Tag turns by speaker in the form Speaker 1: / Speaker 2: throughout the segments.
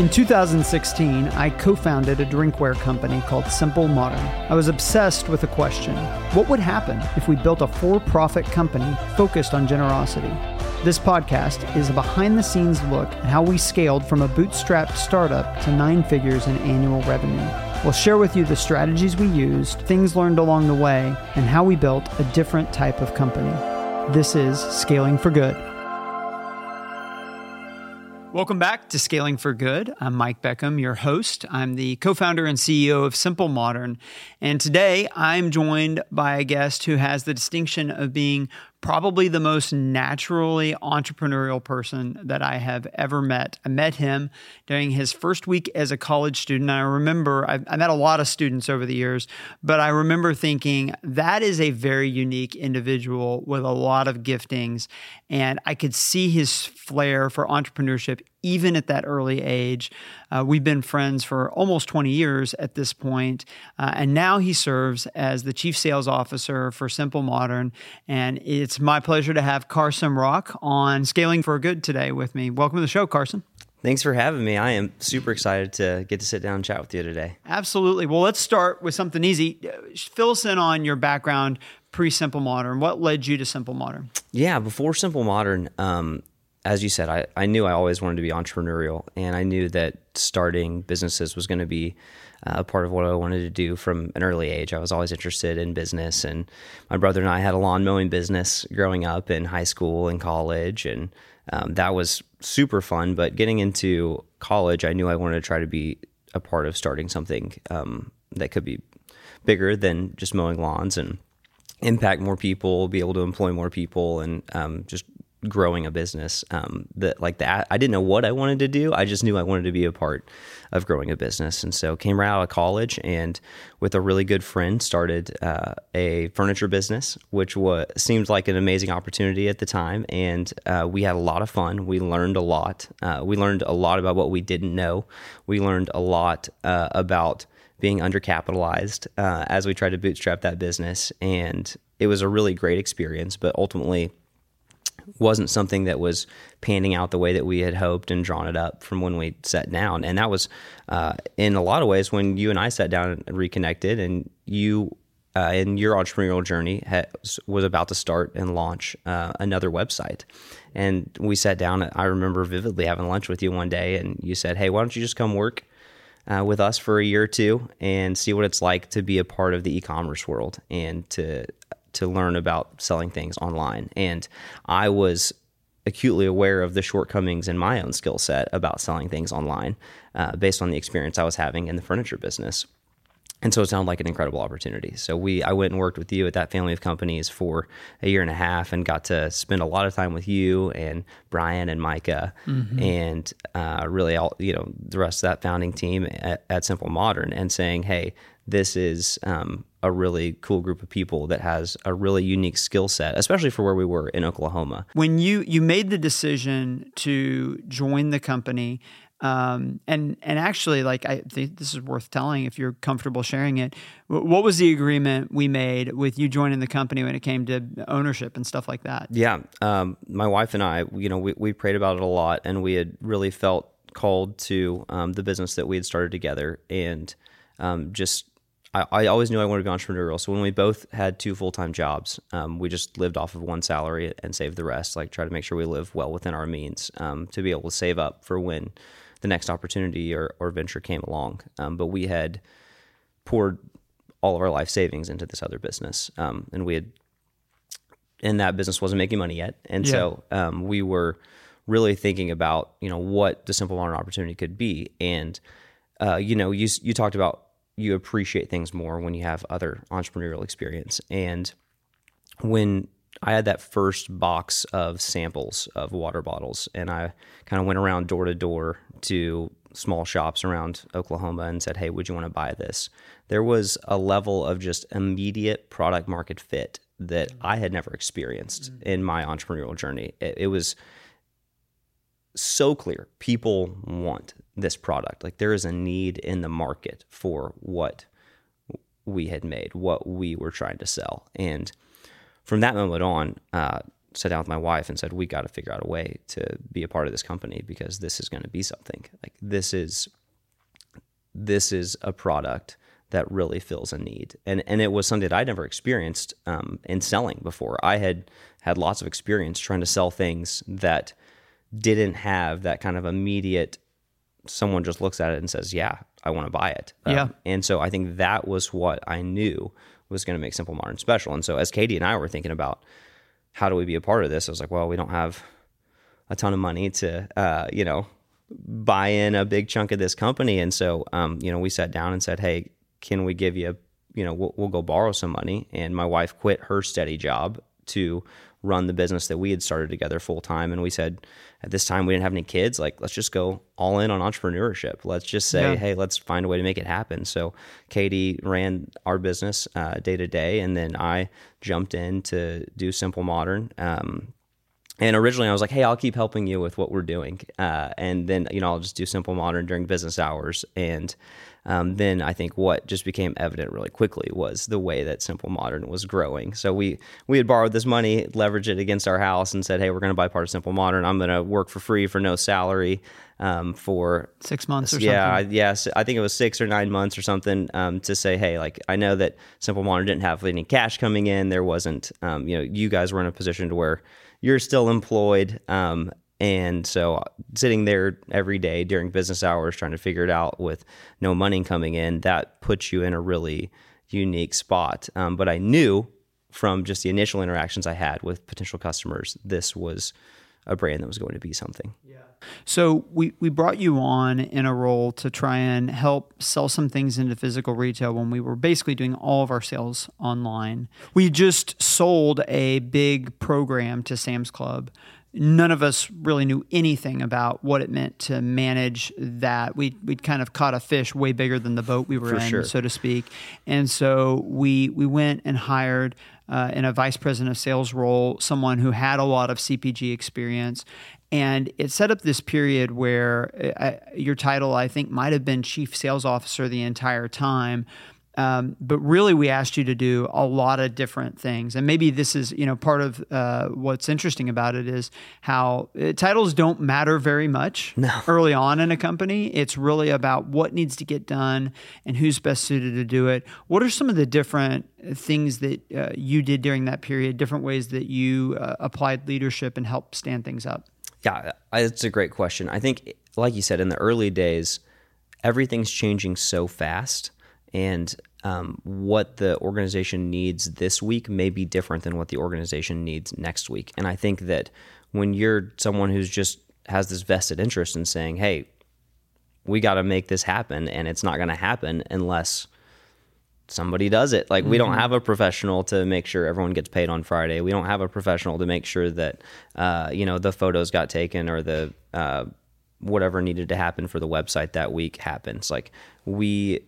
Speaker 1: In 2016, I co founded a drinkware company called Simple Modern. I was obsessed with the question what would happen if we built a for profit company focused on generosity? This podcast is a behind the scenes look at how we scaled from a bootstrapped startup to nine figures in annual revenue. We'll share with you the strategies we used, things learned along the way, and how we built a different type of company. This is Scaling for Good. Welcome back to Scaling for Good. I'm Mike Beckham, your host. I'm the co founder and CEO of Simple Modern. And today I'm joined by a guest who has the distinction of being probably the most naturally entrepreneurial person that I have ever met. I met him during his first week as a college student. I remember, I've, I met a lot of students over the years, but I remember thinking that is a very unique individual with a lot of giftings. And I could see his flair for entrepreneurship even at that early age. Uh, we've been friends for almost 20 years at this point, uh, and now he serves as the chief sales officer for Simple Modern. And it's my pleasure to have Carson Rock on Scaling for Good today with me. Welcome to the show, Carson.
Speaker 2: Thanks for having me. I am super excited to get to sit down and chat with you today.
Speaker 1: Absolutely. Well, let's start with something easy. Fill us in on your background pre Simple Modern. What led you to Simple Modern?
Speaker 2: Yeah, before Simple Modern, um, as you said, I, I knew I always wanted to be entrepreneurial, and I knew that starting businesses was going to be uh, a part of what I wanted to do from an early age. I was always interested in business, and my brother and I had a lawn mowing business growing up in high school and college, and um, that was super fun. But getting into college, I knew I wanted to try to be a part of starting something um, that could be bigger than just mowing lawns and impact more people, be able to employ more people, and um, just growing a business um, that like that i didn't know what i wanted to do. I just knew i wanted to be a part of growing a business. And so came right out of college and with a really good friend started uh, a furniture business which was seemed like an amazing opportunity at the time. And uh, we had a lot of fun. We learned a lot. Uh, we learned a lot about what we didn't know. We learned a lot uh, about being undercapitalized uh, as we tried to bootstrap that business. And it was a really great experience but ultimately wasn't something that was panning out the way that we had hoped and drawn it up from when we sat down. And that was, uh, in a lot of ways, when you and I sat down and reconnected, and you uh, in your entrepreneurial journey was about to start and launch uh, another website. And we sat down. I remember vividly having lunch with you one day, and you said, "Hey, why don't you just come work?" Uh, with us for a year or two and see what it's like to be a part of the e-commerce world and to to learn about selling things online. And I was acutely aware of the shortcomings in my own skill set about selling things online uh, based on the experience I was having in the furniture business. And so it sounded like an incredible opportunity. So we, I went and worked with you at that family of companies for a year and a half, and got to spend a lot of time with you and Brian and Micah, mm-hmm. and uh, really all you know the rest of that founding team at, at Simple Modern, and saying, "Hey, this is um, a really cool group of people that has a really unique skill set, especially for where we were in Oklahoma.
Speaker 1: When you you made the decision to join the company, um, and and actually, like I think this is worth telling if you're comfortable sharing it. What was the agreement we made with you joining the company when it came to ownership and stuff like that?
Speaker 2: Yeah, um, my wife and I, you know, we, we prayed about it a lot, and we had really felt called to um, the business that we had started together, and um, just I, I, always knew I wanted to be entrepreneurial. So when we both had two full time jobs, um, we just lived off of one salary and saved the rest. Like try to make sure we live well within our means um, to be able to save up for when the next opportunity or, or venture came along. Um, but we had poured all of our life savings into this other business, um, and we had, and that business wasn't making money yet, and yeah. so um, we were really thinking about you know what the simple modern opportunity could be, and uh, you know you you talked about you appreciate things more when you have other entrepreneurial experience. And when I had that first box of samples of water bottles, and I kind of went around door to door to small shops around Oklahoma and said, Hey, would you want to buy this? There was a level of just immediate product market fit that I had never experienced mm-hmm. in my entrepreneurial journey. It, it was so clear. People want this product. Like there is a need in the market for what we had made, what we were trying to sell. And from that moment on, uh, sat down with my wife and said, "We got to figure out a way to be a part of this company because this is going to be something. Like this is this is a product that really fills a need, and and it was something that I'd never experienced um, in selling before. I had had lots of experience trying to sell things that didn't have that kind of immediate. Someone just looks at it and says, "Yeah, I want to buy it." Um,
Speaker 1: Yeah.
Speaker 2: and so I think that was what I knew was going to make Simple Modern special. And so as Katie and I were thinking about how do we be a part of this, I was like, well, we don't have a ton of money to, uh, you know, buy in a big chunk of this company. And so, um, you know, we sat down and said, hey, can we give you, you know, we'll, we'll go borrow some money. And my wife quit her steady job to run the business that we had started together full time. And we said, at this time, we didn't have any kids. Like, let's just go all in on entrepreneurship. Let's just say,
Speaker 1: Yeah.
Speaker 2: hey, let's find a way to make it happen. So Katie ran our business uh, day to day, and then I jumped in to do Simple Modern. Um, and originally, I was like, "Hey, I'll keep helping you with what we're doing," uh, and then you know I'll just do Simple Modern during business hours. And um, then I think what just became evident really quickly was the way that Simple Modern was growing. So we we had borrowed this money, leveraged it against our house, and said, "Hey, we're going to buy part of Simple Modern. I'm going to work for free for no salary um, for
Speaker 1: Six months or
Speaker 2: yeah, I,
Speaker 1: something.
Speaker 2: yes, I think it was six or nine months or something um, to say, hey, like I know that Simple Modern didn't have any cash coming in. There wasn't, um, you know, you guys were in a position to where you're still employed, um, and so sitting there every day during business hours trying to figure it out with no money coming in, that puts you in a really unique spot. Um, but I knew from just the initial interactions I had with potential customers, this was a brand that was going to be something. Yeah.
Speaker 1: So we, we brought you on in a role to try and help sell some things into physical retail when we were basically doing all of our sales online. We just sold a big program to Sam's Club. None of us really knew anything about what it meant to manage that. We we'd kind of caught a fish way bigger than the boat we were
Speaker 2: For
Speaker 1: in,
Speaker 2: sure.
Speaker 1: so to speak. And so we we went and hired uh, in a vice president of sales role someone who had a lot of CPG experience. And it set up this period where uh, your title, I think, might have been chief sales officer the entire time. Um, but really, we asked you to do a lot of different things, and maybe this is, you know, part of uh, what's interesting about it is how uh, titles don't matter very much early on in a company. It's really about what needs to get done and who's best suited to do it. What are some of the different things that uh, you did during that period? Different ways that you uh, applied leadership and helped stand things up.
Speaker 2: Yeah, it's a great question. I think, like you said, in the early days, everything's changing so fast, and um, what the organization needs this week may be different than what the organization needs next week. And I think that when you're someone who's just has this vested interest in saying, "Hey, we got to make this happen," and it's not going to happen unless somebody does it. Like we don't have a professional to make sure everyone gets paid on Friday. We don't have a professional to make sure that uh, you know the photos got taken or the uh, whatever needed to happen for the website that week happens. Like we.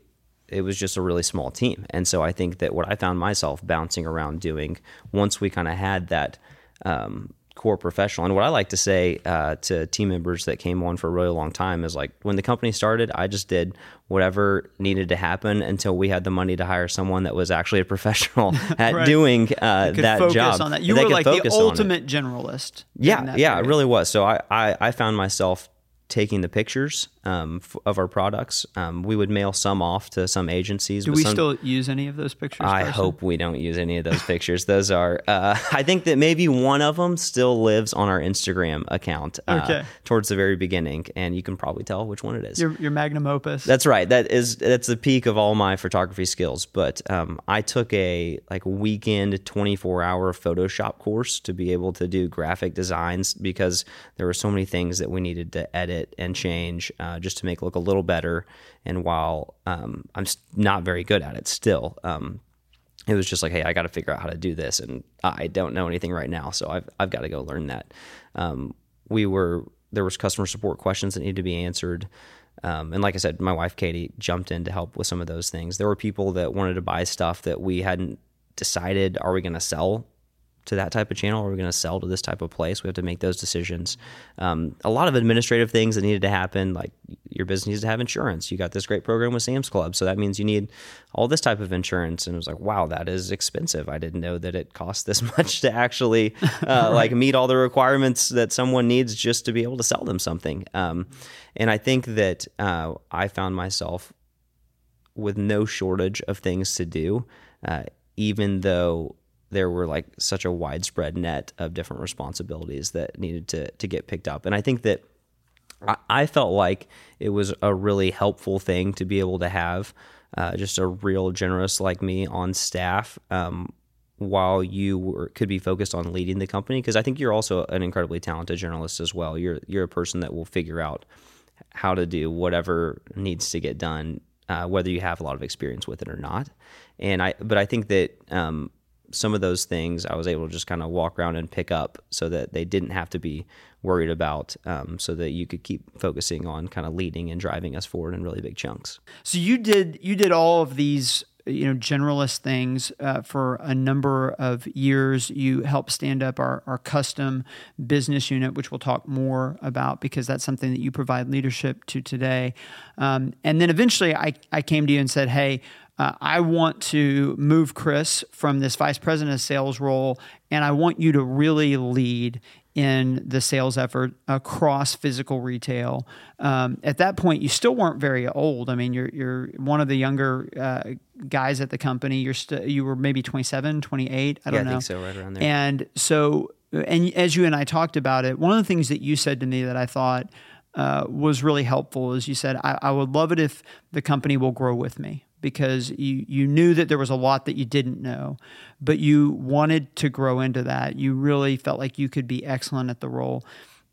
Speaker 2: It was just a really small team, and so I think that what I found myself bouncing around doing once we kind of had that um, core professional. And what I like to say uh, to team members that came on for a really long time is like when the company started, I just did whatever needed to happen until we had the money to hire someone that was actually a professional at
Speaker 1: Right.
Speaker 2: doing uh, that job.
Speaker 1: on that. You were like the
Speaker 2: focus on it.
Speaker 1: ultimate generalist.
Speaker 2: Yeah, yeah,
Speaker 1: period.
Speaker 2: it really was. So I, I, I found myself taking the pictures um, f- of our products. Um, we would mail some off to some agencies.
Speaker 1: Do we
Speaker 2: some-
Speaker 1: still use any of those pictures?
Speaker 2: I
Speaker 1: Carson?
Speaker 2: hope we don't use any of those pictures. Those are, uh, I think that maybe one of them still lives on our Instagram account uh,
Speaker 1: Okay.
Speaker 2: towards the very beginning, and you can probably tell which one it is.
Speaker 1: your your magnum opus.
Speaker 2: That's right. That is that's the peak of all my photography skills. But um, I took a like weekend, twenty four hour Photoshop course to be able to do graphic designs because there were so many things that we needed to edit and change uh, just to make it look a little better. And while um, I'm not very good at it still, um, it was just like, hey, I got to figure out how to do this, and I don't know anything right now, so I've I've got to go learn that. Um, we were there was customer support questions that needed to be answered, um, and like I said, my wife Katie jumped in to help with some of those things. There were people that wanted to buy stuff that we hadn't decided are we going to sell to that type of channel? Are we going to sell to this type of place? We have to make those decisions. Um, a lot of administrative things that needed to happen, like your business needs to have insurance. You got this great program with Sam's Club, so that means you need all this type of insurance. And it was like, wow, that is expensive. I didn't know that it cost this much to actually uh, right. like meet all the requirements that someone needs just to be able to sell them something. Um, and I think that uh, I found myself with no shortage of things to do, uh, even though there were like such a widespread net of different responsibilities that needed to to get picked up. And I think that I, I felt like it was a really helpful thing to be able to have uh, just a real generous like me on staff. Um, while you were, could be focused on leading the company, because I think you're also an incredibly talented journalist as well. You're you're a person that will figure out how to do whatever needs to get done, uh, whether you have a lot of experience with it or not. And I, but I think that um, some of those things I was able to just kind of walk around and pick up so that they didn't have to be worried about, um, so that you could keep focusing on kind of leading and driving us forward in really big chunks.
Speaker 1: So you did you did all of these you know generalist things uh, for a number of years. You helped stand up our, our custom business unit, which we'll talk more about because that's something that you provide leadership to today. Um, and then eventually, I I came to you and said, hey uh, I want to move Chris from this vice president of sales role, and I want you to really lead in the sales effort across physical retail. Um, at that point, you still weren't very old. I mean, you're you're one of the younger uh, guys at the company. You're still you were maybe 27, 28. I
Speaker 2: don't
Speaker 1: yeah,
Speaker 2: know. I think so, right around there.
Speaker 1: And so, and as you and I talked about it, one of the things that you said to me that I thought. Uh, was really helpful is you said I, I would love it if the company will grow with me because you, you knew that there was a lot that you didn't know, but you wanted to grow into that. You really felt like you could be excellent at the role.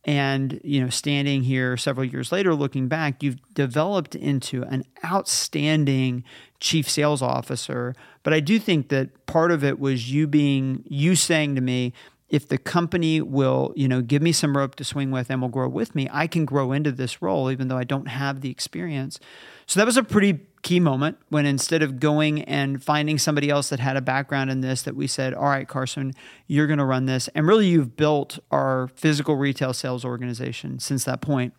Speaker 1: And, you know, standing here several years later, looking back, you've developed into an outstanding chief sales officer. But I do think that part of it was you being, you saying to me, if the company will, you know, give me some rope to swing with and will grow with me, I can grow into this role, even though I don't have the experience. So that was a pretty key moment when instead of going and finding somebody else that had a background in this, that we said, all right, Carson, you're going to run this. And really, you've built our physical retail sales organization since that point.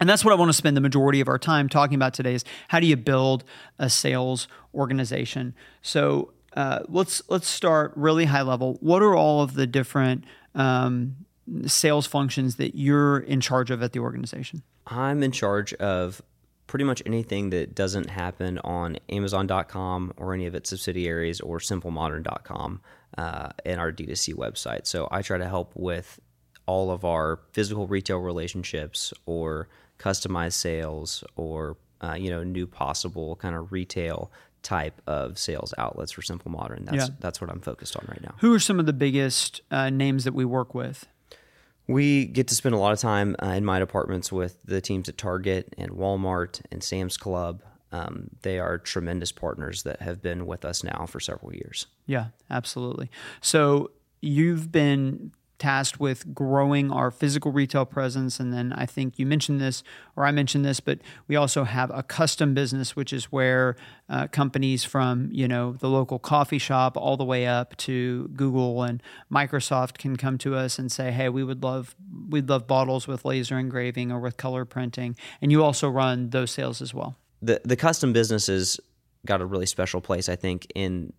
Speaker 1: And that's what I want to spend the majority of our time talking about today is how do you build a sales organization? So uh, let's let's start really high level. What are all of the different um, sales functions that you're in charge of at the organization?
Speaker 2: I'm in charge of pretty much anything that doesn't happen on Amazon.com or any of its subsidiaries or SimpleModern.com uh, in our D2C website. So I try to help with all of our physical retail relationships or customized sales or uh, you know new possible kind of retail type of sales outlets for Simple Modern. That's yeah. that's what I'm focused on right now.
Speaker 1: Who are some of the biggest uh, names that we work with?
Speaker 2: We get to spend a lot of time uh, in my departments with the teams at Target and Walmart and Sam's Club. Um, they are tremendous partners that have been with us now for several years.
Speaker 1: Yeah, absolutely. So you've been tasked with growing our physical retail presence. And then I think you mentioned this, or I mentioned this, but we also have a custom business, which is where uh, companies from you know the local coffee shop all the way up to Google and Microsoft can come to us and say, "Hey, we would love we'd love bottles with laser engraving or with color printing." And you also run those sales as well.
Speaker 2: The the custom businesses got a really special place, I think, in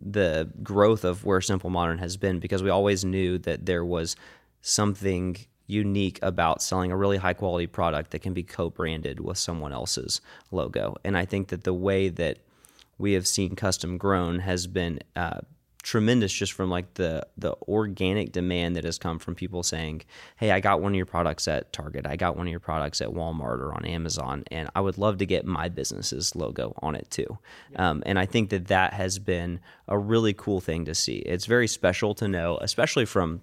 Speaker 2: the growth of where Simple Modern has been because we always knew that there was something unique about selling a really high quality product that can be co-branded with someone else's logo. And I think that the way that we have seen custom grown has been uh, tremendous just from like the the organic demand that has come from people saying, "Hey, I got one of your products at Target. I got one of your products at Walmart or on Amazon, and I would love to get my business's logo on it too." Yeah. Um, and I think that that has been a really cool thing to see. It's very special to know, especially from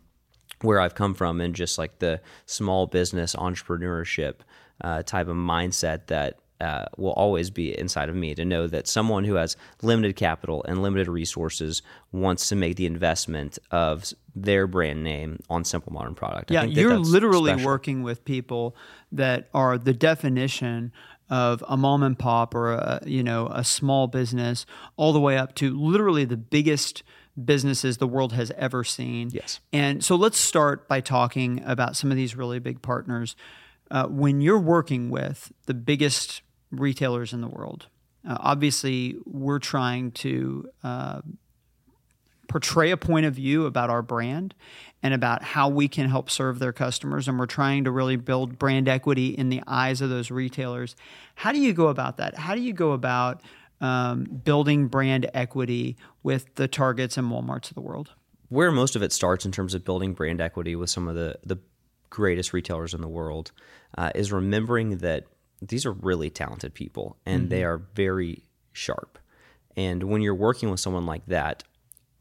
Speaker 2: where I've come from and just like the small business entrepreneurship uh, type of mindset that uh, will always be inside of me to know that someone who has limited capital and limited resources wants to make the investment of their brand name on Simple Modern product.
Speaker 1: Yeah, you're literally special. working with people that are the definition of a mom and pop or a, you know a small business, all the way up to literally the biggest businesses the world has ever seen.
Speaker 2: Yes.
Speaker 1: And so let's start by talking about some of these really big partners uh, when you're working with the biggest retailers in the world, uh, obviously we're trying to uh, portray a point of view about our brand and about how we can help serve their customers. And we're trying to really build brand equity in the eyes of those retailers. How do you go about that? How do you go about um, building brand equity with the Targets and Walmarts of the world?
Speaker 2: Where most of it starts in terms of building brand equity with some of the, the greatest retailers in the world uh, is remembering that these are really talented people and mm-hmm. they are very sharp. And when you're working with someone like that,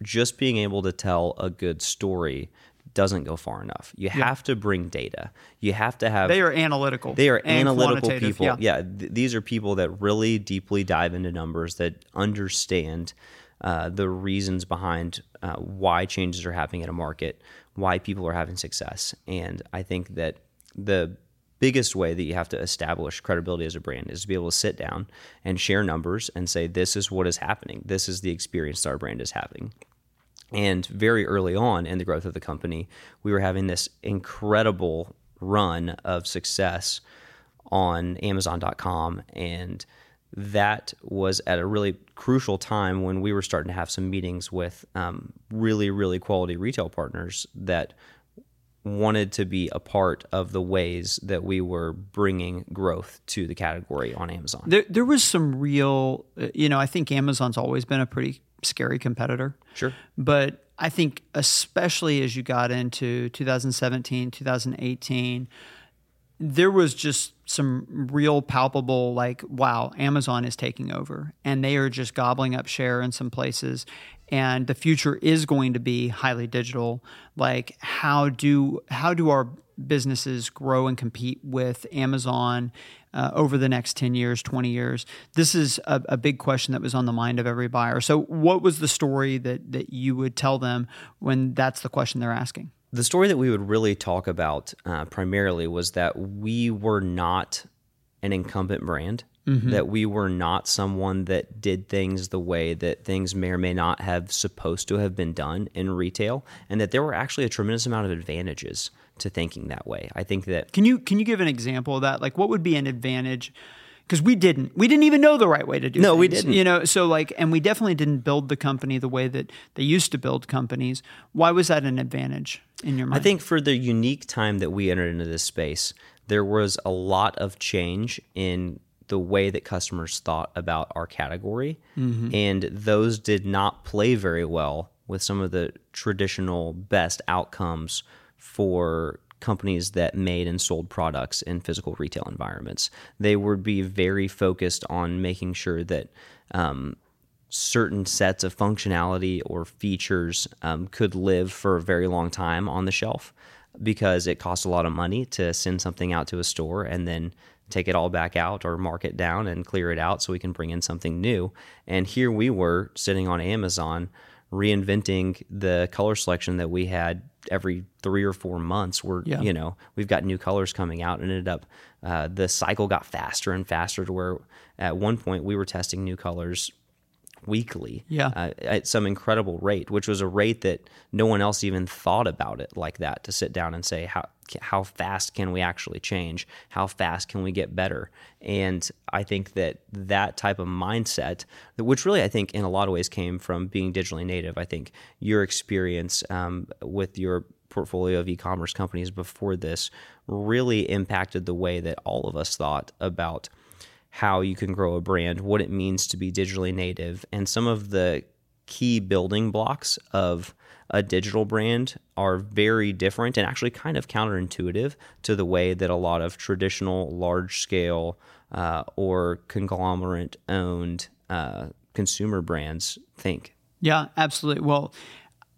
Speaker 2: just being able to tell a good story doesn't go far enough. You have to bring data. You have to have.
Speaker 1: They are analytical.
Speaker 2: They are analytical people.
Speaker 1: Yeah,
Speaker 2: yeah th- these are people that really deeply dive into numbers that understand uh, the reasons behind uh, why changes are happening in a market, why people are having success, and I think that the biggest way that you have to establish credibility as a brand is to be able to sit down and share numbers and say this is what is happening. This is the experience that our brand is having. And very early on in the growth of the company, we were having this incredible run of success on Amazon.com. And that was at a really crucial time when we were starting to have some meetings with um, really, really quality retail partners that wanted to be a part of the ways that we were bringing growth to the category on Amazon.
Speaker 1: There, there was some real, uh, you know, I think Amazon's always been a pretty scary competitor.
Speaker 2: Sure.
Speaker 1: But I think especially as you got into 2017, 2018, there was just some real palpable like wow amazon is taking over. And they are just gobbling up share in some places. And the future is going to be highly digital. Like how do how do our businesses grow and compete with amazon uh, over the next 10 years 20 years? This is a, a, big question that was on the mind of every buyer. So what was the story that that you would tell them when that's the question they're asking
Speaker 2: the story that we would really talk about uh, primarily was that we were not an incumbent brand mm-hmm. that we were not someone that did things the way that things may or may not have supposed to have been done in retail, and that there were actually a tremendous amount of advantages to thinking that way. I think that
Speaker 1: can you can you give an example of that? Like, what would be an advantage? Because we didn't, we didn't even know the right way to do. It.
Speaker 2: No,
Speaker 1: things,
Speaker 2: we didn't.
Speaker 1: You know, so like, and we definitely didn't build the company the way that they used to build companies. Why was that an advantage in your mind?
Speaker 2: I think for the unique time that we entered into this space, there was a lot of change in the way that customers thought about our category. Mm-hmm. And those did not play very well with some of the traditional best outcomes for companies that made and sold products in physical retail environments. They would be very focused on making sure that um, certain sets of functionality or features um, could live for a very long time on the shelf because it costs a lot of money to send something out to a store and then take it all back out or mark it down and clear it out so we can bring in something new. And here we were sitting on Amazon reinventing the color selection that we had every three or four months. We're, yeah. you know, we've got new colors coming out and ended up, uh, the cycle got faster and faster to where at one point we were testing new colors weekly
Speaker 1: yeah.
Speaker 2: Uh, at some incredible rate, which was a rate that no one else even thought about it like that to sit down and say, how, how fast can we actually change? How fast can we get better? And I think that that type of mindset, which really I think in a lot of ways came from being digitally native, I think your experience um, with your portfolio of e-commerce companies before this really impacted the way that all of us thought about how you can grow a brand, what it means to be digitally native, and some of the key building blocks of a digital brand are very different and actually kind of counterintuitive to the way that a lot of traditional large scale uh, or conglomerate owned uh, consumer brands think.
Speaker 1: Yeah, absolutely. Well,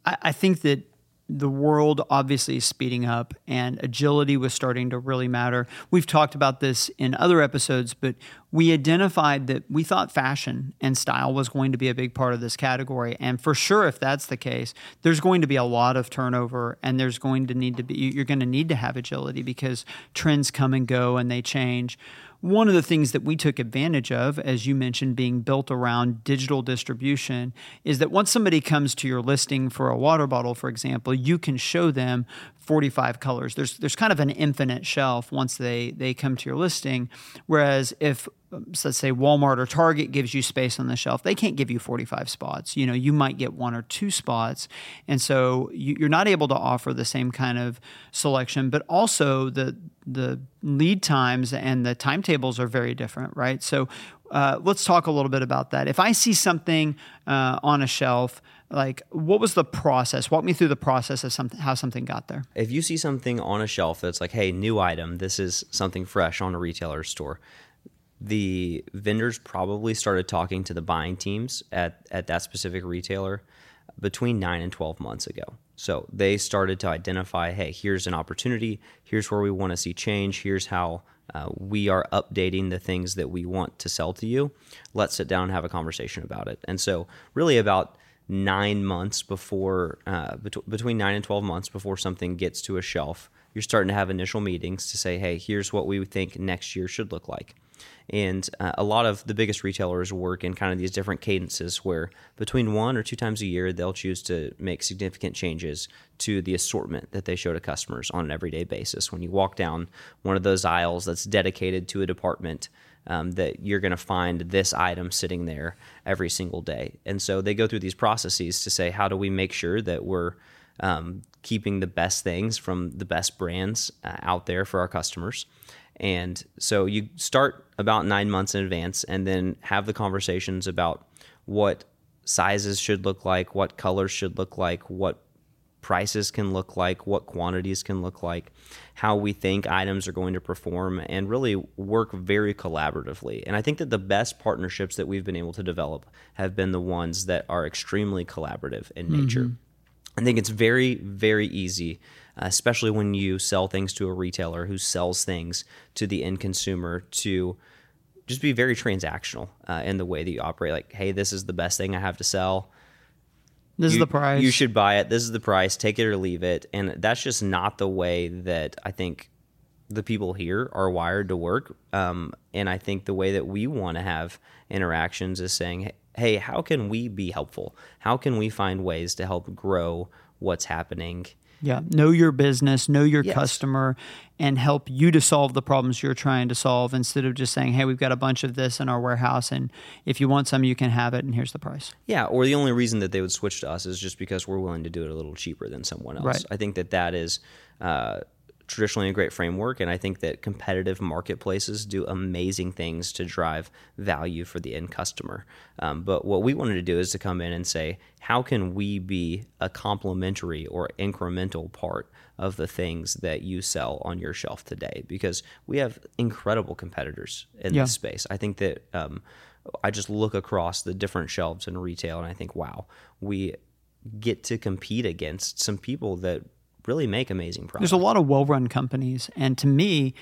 Speaker 1: I, I think that the world obviously is speeding up and agility was starting to really matter. We've talked about this in other episodes, but we identified that we thought fashion and style was going to be a big part of this category. And for sure, if that's the case, there's going to be a lot of turnover and there's going to need to be, you're going to need to have agility because trends come and go and they change. One of the things that we took advantage of, as you mentioned, being built around digital distribution, is that once somebody comes to your listing for a water bottle, for example, you can show them 45 colors. There's there's kind of an infinite shelf once they they come to your listing. Whereas if so let's say Walmart or Target gives you space on the shelf, they can't give you 45 spots. You know, you might get one or two spots. And so you, are not able to offer the same kind of selection, but also the, the lead times and the timetables are very different, right? So uh, let's talk a little bit about that. If I see something uh, on a shelf, like what was the process walk me through the process of something how something got there
Speaker 2: if you see something on a shelf that's like hey new item this is something fresh on a retailer store the vendors probably started talking to the buying teams at, at that specific retailer between nine and 12 months ago. So they started to identify hey, here's an opportunity, here's where we want to see change, here's how uh, we are updating the things that we want to sell to you. Let's sit down and have a conversation about it. And so, really, about nine months before, uh, bet- between nine and 12 months before something gets to a shelf, you're starting to have initial meetings to say, hey, here's what we think next year should look like. And uh, a lot of the biggest retailers work in kind of these different cadences where between one or two times a year, they'll choose to make significant changes to the assortment that they show to customers on an everyday basis. When you walk down one of those aisles that's dedicated to a department, um, that you're going to find this item sitting there every single day. And so they go through these processes to say, how do we make sure that we're um, keeping the best things from the best brands uh, out there for our customers? And so you start about nine months in advance and then have the conversations about what sizes should look like, what colors should look like, what prices can look like, what quantities can look like, how we think items are going to perform, and really work very collaboratively. And I think that the best partnerships that we've been able to develop have been the ones that are extremely collaborative in nature. I think it's very, very easy especially when you sell things to a retailer who sells things to the end consumer to just be very transactional uh, in the way that you operate. Like, hey, this is the best thing I have to sell.
Speaker 1: This
Speaker 2: you,
Speaker 1: is the price.
Speaker 2: You should buy it. This is the price. Take it or leave it. And that's just not the way that I think the people here are wired to work. Um, and I think the way that we want to have interactions is saying, hey, how can we be helpful? How can we find ways to help grow what's happening
Speaker 1: yeah. Know your business, know your yes. customer, and help you to solve the problems you're trying to solve instead of just saying, hey, we've got a bunch of this in our warehouse, and if you want some, you can have it, and here's the price.
Speaker 2: Yeah. Or the only reason that they would switch to us is just because we're willing to do it a little cheaper than someone else.
Speaker 1: Right.
Speaker 2: I think that that is. Uh, traditionally a great framework. And I think that competitive marketplaces do amazing things to drive value for the end customer. Um, but what we wanted to do is to come in and say, how can we be a complementary or incremental part of the things that you sell on your shelf today? Because we have incredible competitors in yeah. this space. I think that. Um, I just look across the different shelves in retail and I think, wow, we get to compete against some people that really make amazing products.
Speaker 1: There's a lot of well run companies. And to me,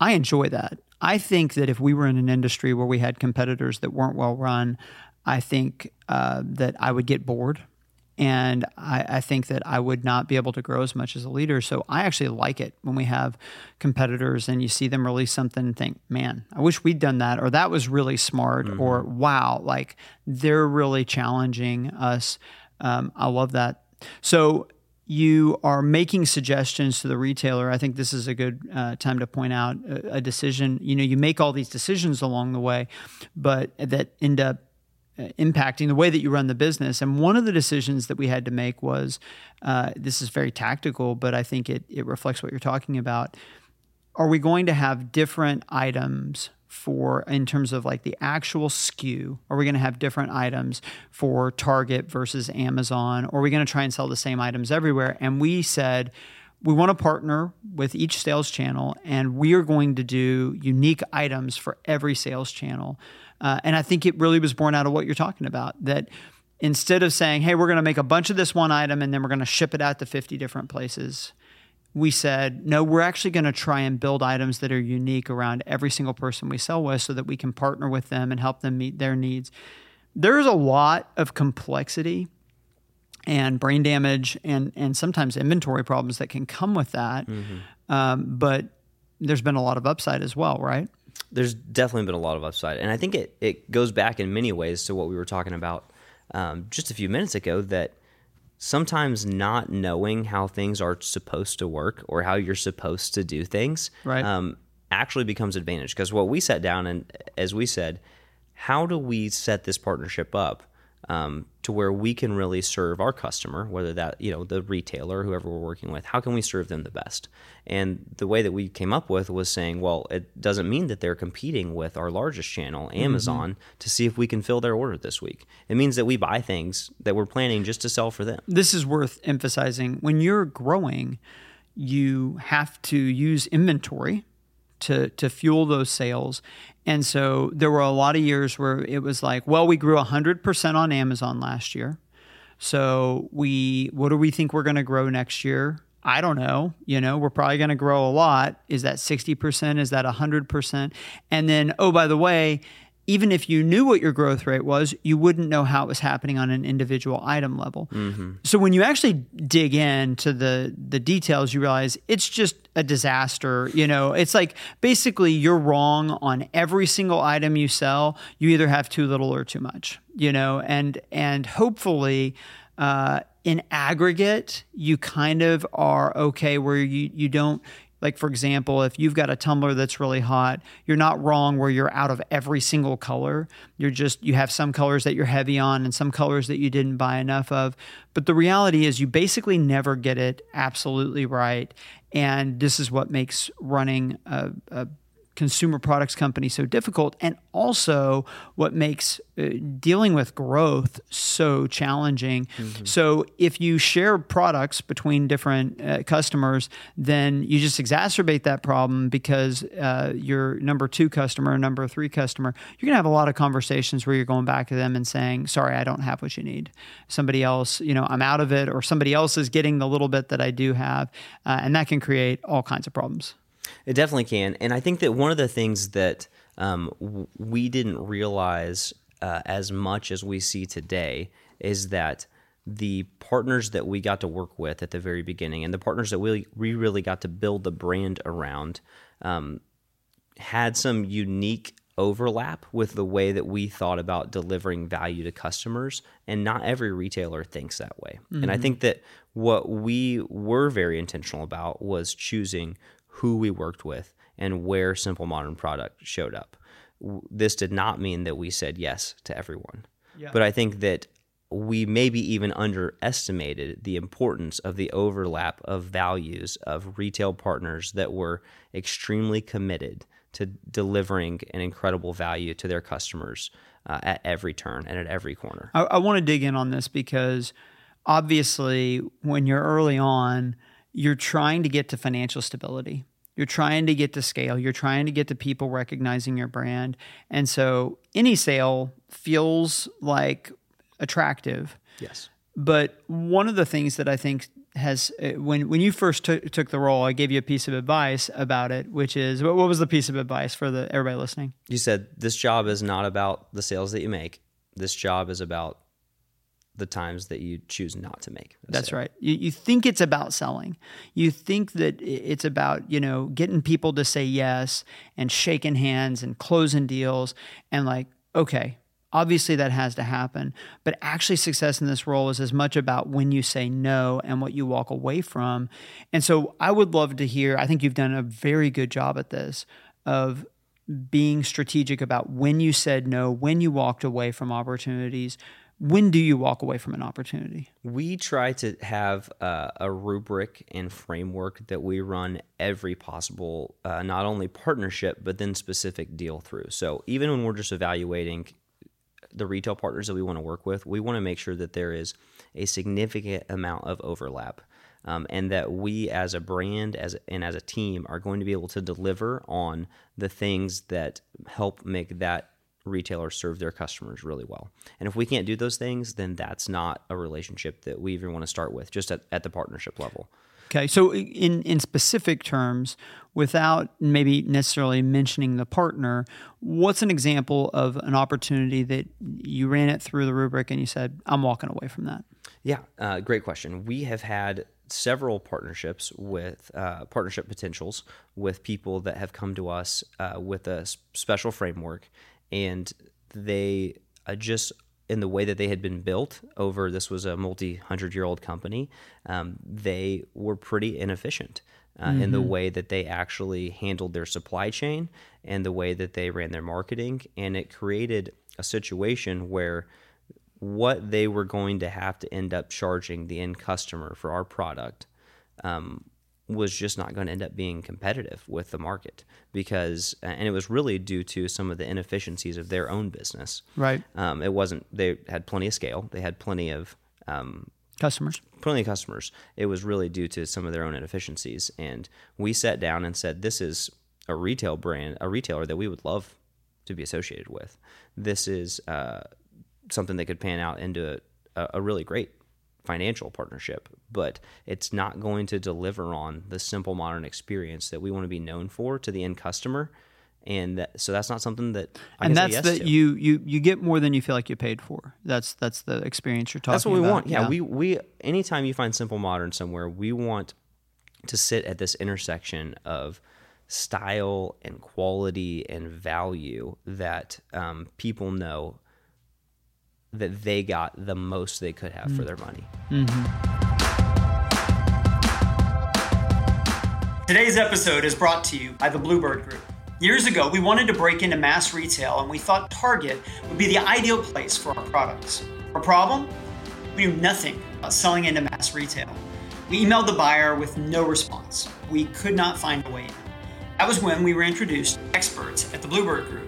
Speaker 1: I enjoy that. I think that if we were in an industry where we had competitors that weren't well run, I think uh, that I would get bored. And I, I, think that I would not be able to grow as much as a leader. So I actually like it when we have competitors and you see them release something and think, man, I wish we'd done that, or that was really smart, mm-hmm. or wow, like they're really challenging us. Um, I love that. So you are making suggestions to the retailer, I think this is a good uh, time to point out a, a, decision. You know, you make all these decisions along the way, but that end up uh, impacting the way that you run the business. And one of the decisions that we had to make was uh, this is very tactical, but I think it, it reflects what you're talking about. Are we going to have different items for in terms of like the actual SKU? Are we going to have different items for Target versus Amazon? Or are we going to try and sell the same items everywhere? And we said we want to partner with each sales channel and we are going to do unique items for every sales channel. Uh, and I think it really was born out of what you're talking about that instead of saying, hey, we're going to make a bunch of this one item and then we're going to ship it out to 50 different places we said, no, we're actually going to try and build items that are unique around every single person we sell with so that we can partner with them and help them meet their needs. There's a lot of complexity and brain damage and, and sometimes inventory problems that can come with that. Mm-hmm. Um, but there's been a lot of upside as well, right?
Speaker 2: there's definitely been a lot of upside, and I think it it goes back in many ways to what we were talking about um, just a few minutes ago. That sometimes not knowing how things are supposed to work or how you're supposed to do things,
Speaker 1: right.
Speaker 2: um, actually becomes advantage. Because what we sat down and as we said, how do we set this partnership up? Um, to where we can really serve our customer, whether that you know the retailer, whoever we're working with. How can we serve them the best? And the way that we came up with was saying, well, it doesn't mean that they're competing with our largest channel, mm-hmm. Amazon, mm-hmm. to see if we can fill their order this week. It means that we buy things that we're planning just to sell for them.
Speaker 1: This is worth emphasizing. When you're growing, you have to use inventory to to fuel those sales. And so there were a lot of years where it was like, well, we grew 100% on Amazon last year. So we what do we think we're going to grow next year? I don't know. You know, we're probably going to grow a lot. Is that 60%? Is that 100%? And then, oh, by the way, even if you knew what your growth rate was, you wouldn't know how it was happening on an individual item level. Mm-hmm. So when you actually dig into the the details, you realize it's just a disaster. You know, it's like basically you're wrong on every single item you sell. You either have too little or too much. You know, and and hopefully. Uh, in aggregate, you kind of are okay where you, you don't like, for example, if you've got a tumbler that's really hot, you're not wrong where you're out of every single color. You're just, you have some colors that you're heavy on and some colors that you didn't buy enough of. But the reality is, you basically never get it absolutely right. And this is what makes running a, a consumer products company so difficult and also what makes uh, dealing with growth so challenging. Mm-hmm. so if you share products between different uh, customers then you just exacerbate that problem because uh, your number two customer number three customer you're going to have a lot of conversations where you're going back to them and saying sorry i don't have what you need. Somebody else you know i'm out of it or somebody else is getting the little bit that i do have uh, and that can create all kinds of problems
Speaker 2: it definitely can, and I think that one of the things that um, w- we didn't realize uh, as much as we see today is that the partners that we got to work with at the very beginning and the partners that we, we really got to build the brand around um, had some unique overlap with the way that we thought about delivering value to customers and not every retailer thinks that way mm-hmm. and i mm-hmm. think that what we were very intentional about was choosing who we worked with and where Simple Modern product showed up. This did not mean that we said yes to everyone. Yeah. But I think that we maybe even underestimated the importance of the overlap of values of retail partners that were extremely committed to delivering an incredible value to their customers uh, at every turn and at every corner.
Speaker 1: I, I want to dig in on this because obviously, when you're early on, you're trying to get to financial stability. You're trying to get to scale. You're trying to get to people recognizing your brand. And so any sale feels like attractive.
Speaker 2: Yes.
Speaker 1: But one of the things that I think has uh, when when you first t- took the role, I gave you a piece of advice about it, which is what, what was the piece of advice for the everybody listening?
Speaker 2: You said this job is not about the sales that you make. This job is about the times that you choose not to make.
Speaker 1: That's sale. right. You, you think it's about selling. You think that it's about, you know, getting people to say yes and shaking hands and closing deals and like, okay, obviously that has to happen. But actually, success in this role is as much about when you say no and what you walk away from. And so I would love to hear, I think you've done a very good job at this of being strategic about when you said no, when you walked away from opportunities when do you walk away from an opportunity?
Speaker 2: We try to have uh, a rubric and framework that we run every possible, uh, not only partnership, but then specific deal through. So even when we're just evaluating the retail partners that we want to work with, we want to make sure that there is a significant amount of overlap. Um, and that we as a brand as and as a team are going to be able to deliver on the things that help make that retailers serve their customers really well. And if we can't do those things, then that's not a relationship that we even want to start with, just at, at the partnership level.
Speaker 1: Okay, so in in specific terms, without maybe necessarily mentioning the partner, what's an example of an opportunity that you ran it through the rubric and you said, "I'm walking away from that"?
Speaker 2: Yeah, uh, great question. We have had several partnerships with uh, partnership potentials with people that have come to us uh, with a special framework, and they uh, just in the way that they had been built over this was a multi hundred year old company, um, they were pretty inefficient. Uh, mm-hmm. In the mm-hmm. way that they actually handled their supply chain and the way that they ran their marketing. And it created a situation where what they were going to have to end up charging the end customer for our product um, was just not going to end up being competitive with the market because and it was really due to some of the inefficiencies of their own business.
Speaker 1: Right.
Speaker 2: Um, it wasn't they had plenty of scale. They had plenty of um,
Speaker 1: customers.
Speaker 2: plenty of customers. It was really due to some of their own inefficiencies. And we sat down and said this is a retail brand a retailer that we would love to be associated with. This is uh, something that could pan out into a, a really great financial partnership, but it's not going to deliver on the simple modern experience that we want to be known for to the end customer. And that, so that's not something that I
Speaker 1: and that's
Speaker 2: yes
Speaker 1: that you you you get more than you feel like you paid for. That's that's the experience you're talking. About.
Speaker 2: That's what we
Speaker 1: about.
Speaker 2: want. Yeah, yeah, we we anytime you find simple modern somewhere, we want to sit at this intersection of style and quality and value that um, people know that they got the most they could have mm. for their money. Mm-hmm.
Speaker 1: Today's episode is brought to you by the Bluebird Group. Years ago, we wanted to break into mass retail and we thought Target would be the ideal place for our products. Our problem? We knew nothing about selling into mass retail. We emailed the buyer with no response. We could not find a way in. That was when we were introduced to experts at the Bluebird Group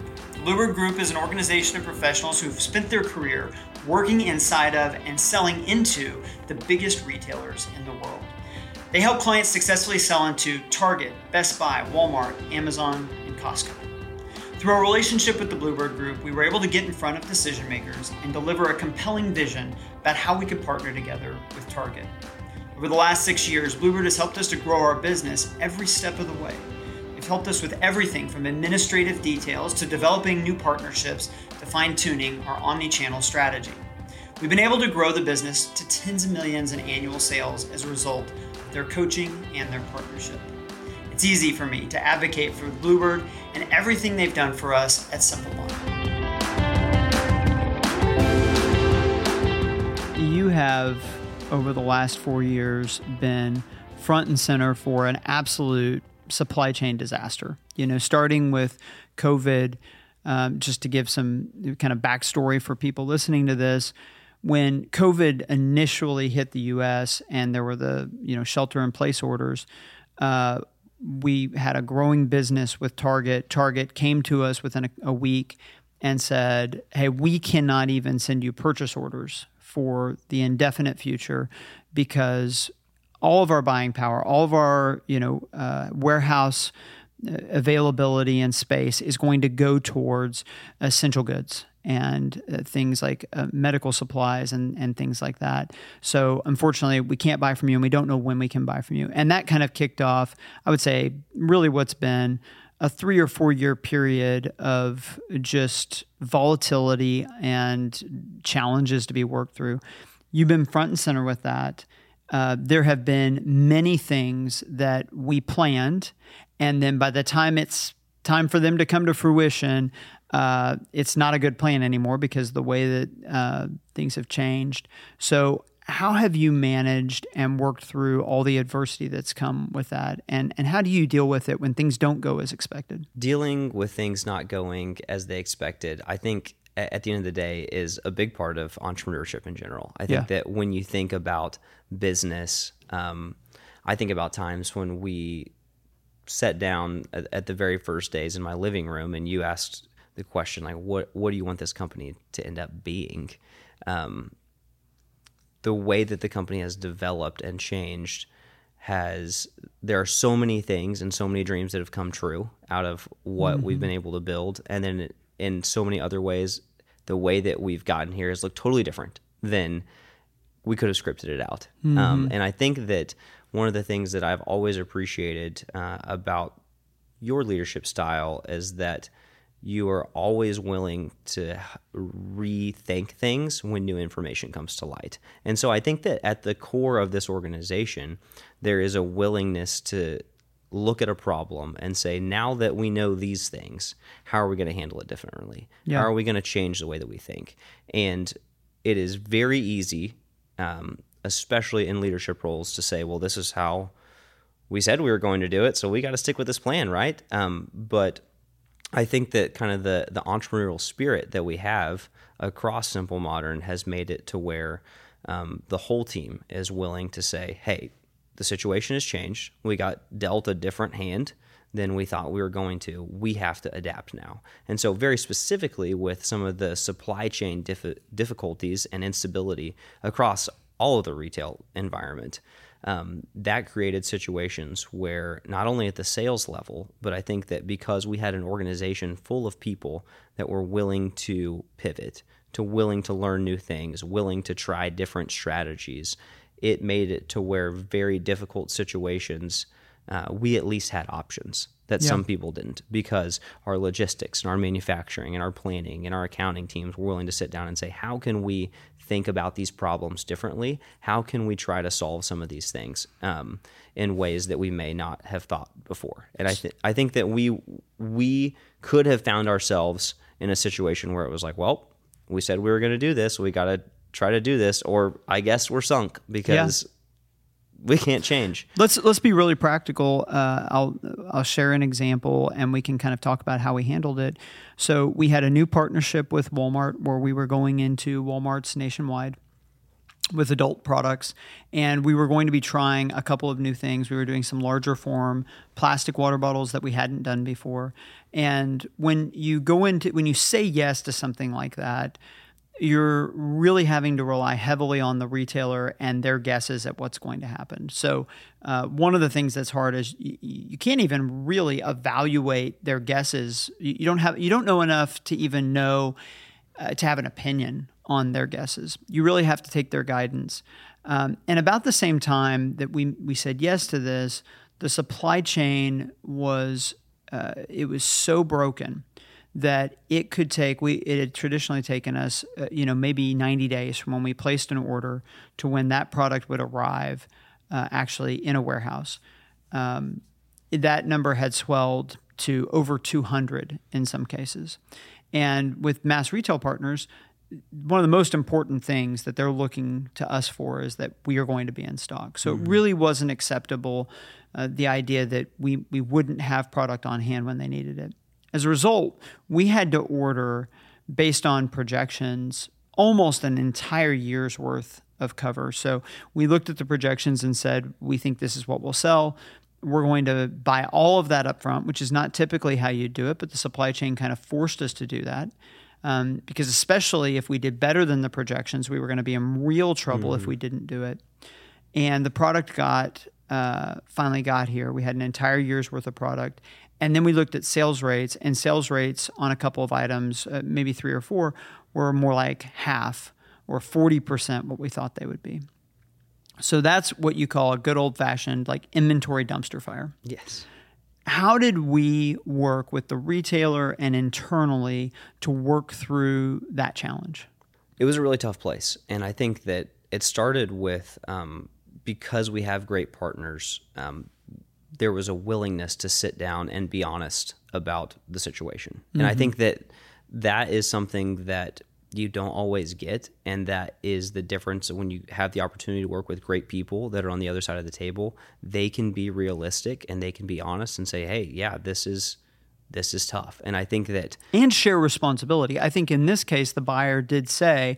Speaker 1: Bluebird Group is an organization of professionals who've spent their career working inside of and selling into the biggest retailers in the world. They help clients successfully sell into Target, Best Buy, Walmart, Amazon, and Costco. Through our relationship with the Bluebird Group, we were able to get in front of decision makers and deliver a compelling vision about how we could partner together with Target. Over the last six years, Bluebird has helped us to grow our business every step of the way helped us with everything from administrative details to developing new partnerships to fine tuning our omni channel strategy. We've been able to grow the business to tens of millions in annual sales as a result of their coaching and their partnership. It's easy for me to advocate for Bluebird and everything they've done for us at Simple. You have, over the last four years, been front and center for an absolute supply chain disaster. You know, starting with COVID, um, just to give some kind of backstory for people listening to this. When COVID initially hit the U.S. and there were the you know shelter in place orders, uh, we had a growing business with Target. Target came to us within a, a week and said, "Hey, we cannot even send you purchase orders for the indefinite future because all of our buying power, all of our you know uh, warehouse uh, availability and space is going to go towards essential goods and uh, things like uh, medical supplies and, and things like that. So, unfortunately, we can't buy from you and we don't know when we can buy from you. And that kind of kicked off, I would say, really what's been a three or four year period of just volatility and challenges to be worked through. You've been front and center with that. Uh, there have been many things that we planned, and then by the time it's time for them to come to fruition, uh, it's not a good plan anymore because the way that uh, things have changed. So, how have you managed and worked through all the adversity that's come with that, and and how do you deal with it when things don't go as expected?
Speaker 2: Dealing with things not going as they expected, I think at the end of the day is a big part of entrepreneurship in general. I think yeah. that when you think about business, um, I think about times when we sat down at, at, the very first days in my living room and you asked the question like what what do you want this company to end up being um, the way that the company has developed and changed has there are so many things and so many dreams that have come true out of what mm-hmm. we've been able to build and then in so many other ways the way that we've gotten here has looked totally different than we could have scripted it out. Mm-hmm. Um, and I think that one of the things that I've always appreciated uh, about your leadership style is that you are always willing to rethink things when new information comes to light. And so I think that at the core of this organization, there is a willingness to look at a problem and say, now that we know these things, how are we going to handle it differently? Yeah. How are we going to change the way that we think? And it is very easy, um, especially in leadership roles, to say, well, this is how we said we were going to do it, so we got to stick with this plan, right? Um, but I think that kind of the the entrepreneurial spirit that we have across Simple Modern has made it to where um, the whole team is willing to say, "Hey, the situation has changed. We got dealt a different hand." than we thought we were going to. We have to adapt now. And so, very specifically, with some of the supply chain dif- difficulties and instability across all of the retail environment, um, that created situations where not only at the sales level, but I think that because we had an organization full of people that were willing to pivot, to willing to learn new things, willing to try different strategies, it made it to where very difficult situations, uh, we at least had options that yeah. some people didn't because our logistics and our manufacturing and our planning and our accounting teams were willing to sit down and say, how can we think about these problems differently? How can we try to solve some of these things um, in ways that we may not have thought before? And I, th- I think that we we could have found ourselves in a situation where it was like, well, we said we were going to do this, we got to try to do this, or I guess we're sunk because. Yeah we can't change.
Speaker 1: Let's let's be really practical. Uh, I'll I'll share an example, and we can kind of talk about how we handled it. So we had a new partnership with Walmart where we were going into Walmart's nationwide with adult products, and we were going to be trying a couple of new things. We were doing some larger form plastic water bottles that we hadn't done before. And when you go into when you say yes to something like that you're really having to rely heavily on the retailer and their guesses at what's going to happen. So, uh, one of the things that's hard is you, you, can't even really evaluate their guesses. You, you, don't have you don't know enough to even know uh, to have an opinion on their guesses. You really have to take their guidance. Um, and about the same time that we we said yes to this, the supply chain was uh, it was so broken that it could take we it had traditionally taken us uh, you know maybe 90 days from when we placed an order to when that product would arrive uh, actually in a warehouse. Um, that number had swelled to over 200 in some cases. And with mass retail partners one of the most important things that they're looking to us for is that we are going to be in stock. So mm-hmm. it really wasn't acceptable uh, the idea that we, we wouldn't have product on hand when they needed it as a result, we had to order based on projections almost an entire year's worth of cover. So we looked at the projections and said, we think this is what we'll sell. We're going to buy all of that up front, which is not typically how you do it, but the supply chain kind of forced us to do that. Um, because especially if we did better than the projections, we were going to be in real trouble mm. if we didn't do it. And the product got uh, finally got here. We had an entire year's worth of product, and then we looked at sales rates, and sales rates on a couple of items, uh, maybe three or four, were more like half or 40% what we thought they would be. So that's what you call a good old fashioned like inventory dumpster fire.
Speaker 2: Yes.
Speaker 1: How did we work with the retailer and internally to work through that challenge?
Speaker 2: It was a really tough place. And I think that it started with um, because we have great partners, um, there was a willingness to sit down and be honest about the situation. Mm-hmm. And I mm-hmm. think that that is something that you don't always get and that is the difference when you have the opportunity to work with great people that are on the other side of the table they can be realistic and they can be honest and say hey yeah this is this is tough and i think that
Speaker 1: and share responsibility i think in this case the buyer did say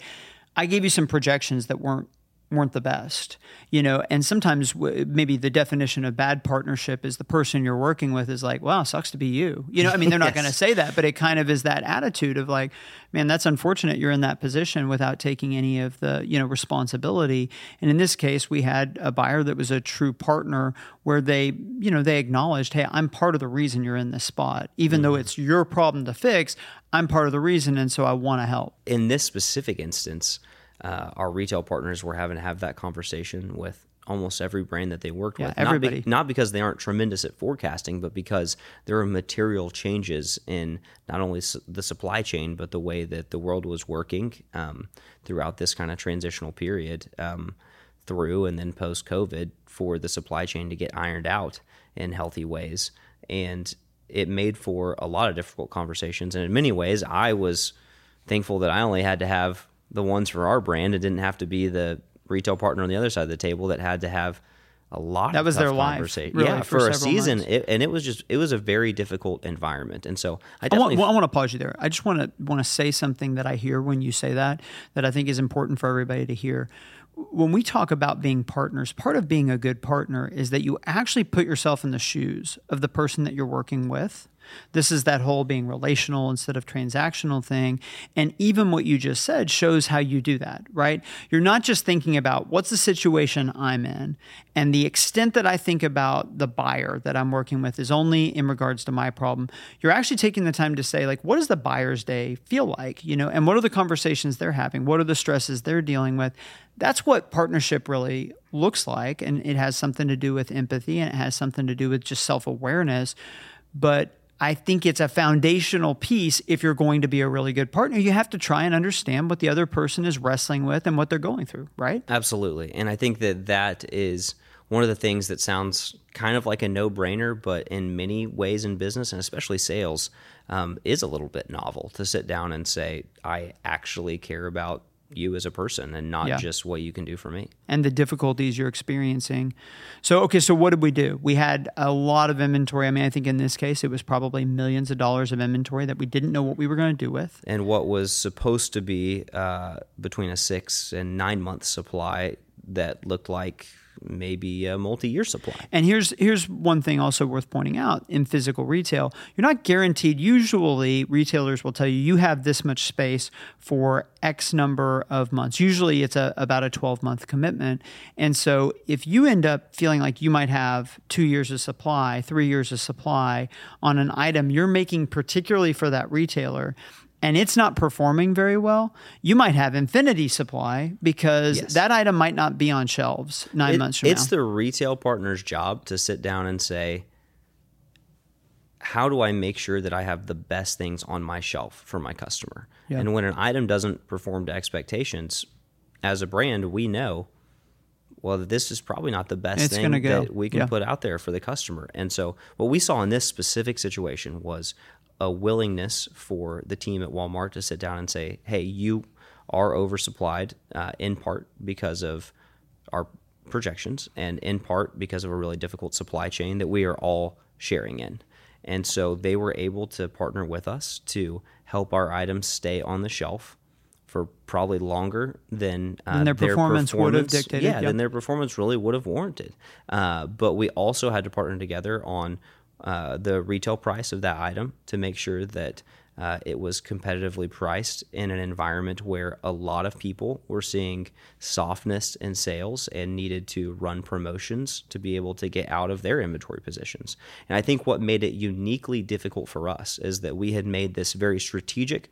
Speaker 1: i gave you some projections that weren't weren't the best you know? And sometimes maybe the definition of bad partnership is the person you're working with is like wow sucks to be you. You know i mean they're not going to say that but it kind of is that attitude of like man that's unfortunate you're in that position without taking any of the you know responsibility. And in this case we had a buyer that was a true partner where they you know they acknowledged hey i'm part of the reason you're in this spot. Even mm. though it's your problem to fix i'm part of the reason and so i want to help.
Speaker 2: In this specific instance uh, our retail partners were having to have that conversation with almost every brand that they worked
Speaker 1: Yeah,
Speaker 2: with. Not,
Speaker 1: everybody.
Speaker 2: not because they aren't tremendous at forecasting, but because there are material changes in not only s- the supply chain, but the way that the world was working um, throughout this kind of transitional period um, through and then post COVID for the supply chain to get ironed out in healthy ways. And it made for a lot of difficult conversations. And in many ways, I was thankful that I only had to have the ones for our brand It didn't have to be the retail partner on the other side of the table that had to have a lot
Speaker 1: That
Speaker 2: of
Speaker 1: was their life,
Speaker 2: conversation.
Speaker 1: really,
Speaker 2: yeah,
Speaker 1: for
Speaker 2: for, a season. It, and it was just it was a very difficult environment. And so I
Speaker 1: I
Speaker 2: definitely
Speaker 1: want, well, I want to pause you there. I just want to want to say something that I hear when you say that that I think is important for everybody to hear. When we talk about being partners, part of being a good partner is that you actually put yourself in the shoes of the person that you're working with. This is that whole being relational instead of transactional thing. And even what you just said shows how you do that, right? You're not just thinking about what's the situation I'm in. And the extent that I think about the buyer that I'm working with is only in regards to my problem. You're actually taking the time to say, like, what does the buyer's day feel like? You know, and what are the conversations they're having? What are the stresses they're dealing with? That's what partnership really looks like. And it has something to do with empathy and it has something to do with just self awareness. But I think it's a foundational piece if you're going to be a really good partner. You have to try and understand what the other person is wrestling with and what they're going through, right?
Speaker 2: Absolutely. And I think that that is one of the things that sounds kind of like a no brainer, but in many ways in business and especially sales, um, is a little bit novel to sit down and say, I actually care about you as a person and not
Speaker 1: Yeah.
Speaker 2: just what you can do for me.
Speaker 1: and the difficulties you're experiencing. So, okay, so what did we do? We had a lot of inventory. I mean, I think in this case, it was probably millions of dollars of inventory that we didn't know what we were going to do with.
Speaker 2: And what was supposed to be uh, between a six and nine month supply that looked like maybe a multi year supply.
Speaker 1: And here's here's one thing also worth pointing out in physical retail, you're not guaranteed. Usually, retailers will tell you you have this much space for X number of months. Usually, it's a, about a 12 month commitment. And so, if you end up feeling like you might have two years of supply, three years of supply on an item you're making particularly for that retailer. And it's not performing very well. You might have infinity supply because
Speaker 2: Yes.
Speaker 1: that item might not be on shelves nine
Speaker 2: It-
Speaker 1: months from
Speaker 2: it's
Speaker 1: now.
Speaker 2: the retail partner's job to sit down and say, how do I make sure that I have the best things on my shelf for my customer?
Speaker 1: Yeah.
Speaker 2: And when an item doesn't perform to expectations, as a brand, we know, well, this is probably not the best
Speaker 1: It's
Speaker 2: thing that we can
Speaker 1: Yeah.
Speaker 2: put out there for the customer. And so, what we saw in this specific situation was a willingness for the team at Walmart to sit down and say, hey, you are oversupplied uh, in part because of our projections and in part because of a really difficult supply chain that we are all sharing in. And so they were able to partner with us to help our items stay on the shelf for probably longer than uh,
Speaker 1: their performance would have dictated,
Speaker 2: Yeah,
Speaker 1: yep.
Speaker 2: than their performance really would have warranted. Uh, but we also had to partner together on uh, the retail price of that item to make sure that uh, it was competitively priced in an environment where a lot of people were seeing softness in sales and needed to run promotions to be able to get out of their inventory positions. And I think what made it uniquely difficult for us is that we had made this very strategic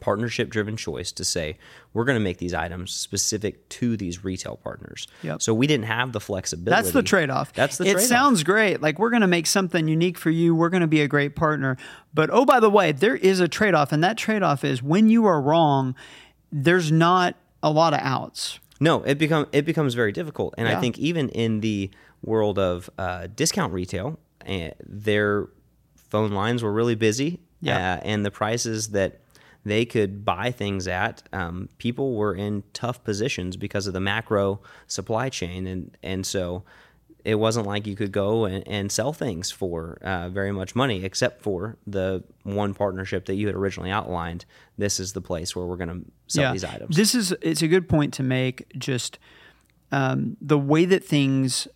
Speaker 2: partnership driven choice to say we're going to make these items specific to these retail partners.
Speaker 1: Yep.
Speaker 2: So we didn't have the flexibility.
Speaker 1: That's the trade off.
Speaker 2: That's the
Speaker 1: It
Speaker 2: trade-off.
Speaker 1: sounds great. Like we're going to make something unique for you. We're going to be a great partner. But oh, by the way, there is a trade off. And that trade off is when you are wrong, there's not a lot of outs.
Speaker 2: No, it become it becomes very difficult, and
Speaker 1: Yeah.
Speaker 2: I think even in the world of uh, discount retail, uh, their phone lines were really busy,
Speaker 1: Yeah.
Speaker 2: uh, and the prices that they could buy things at, um, people were in tough positions because of the macro supply chain, and and so it wasn't like you could go and, and sell things for uh, very much money, except for the one partnership that you had originally outlined. This is the place where we're going to sell these items.
Speaker 1: This is it's a good point to make. Just um, the way that things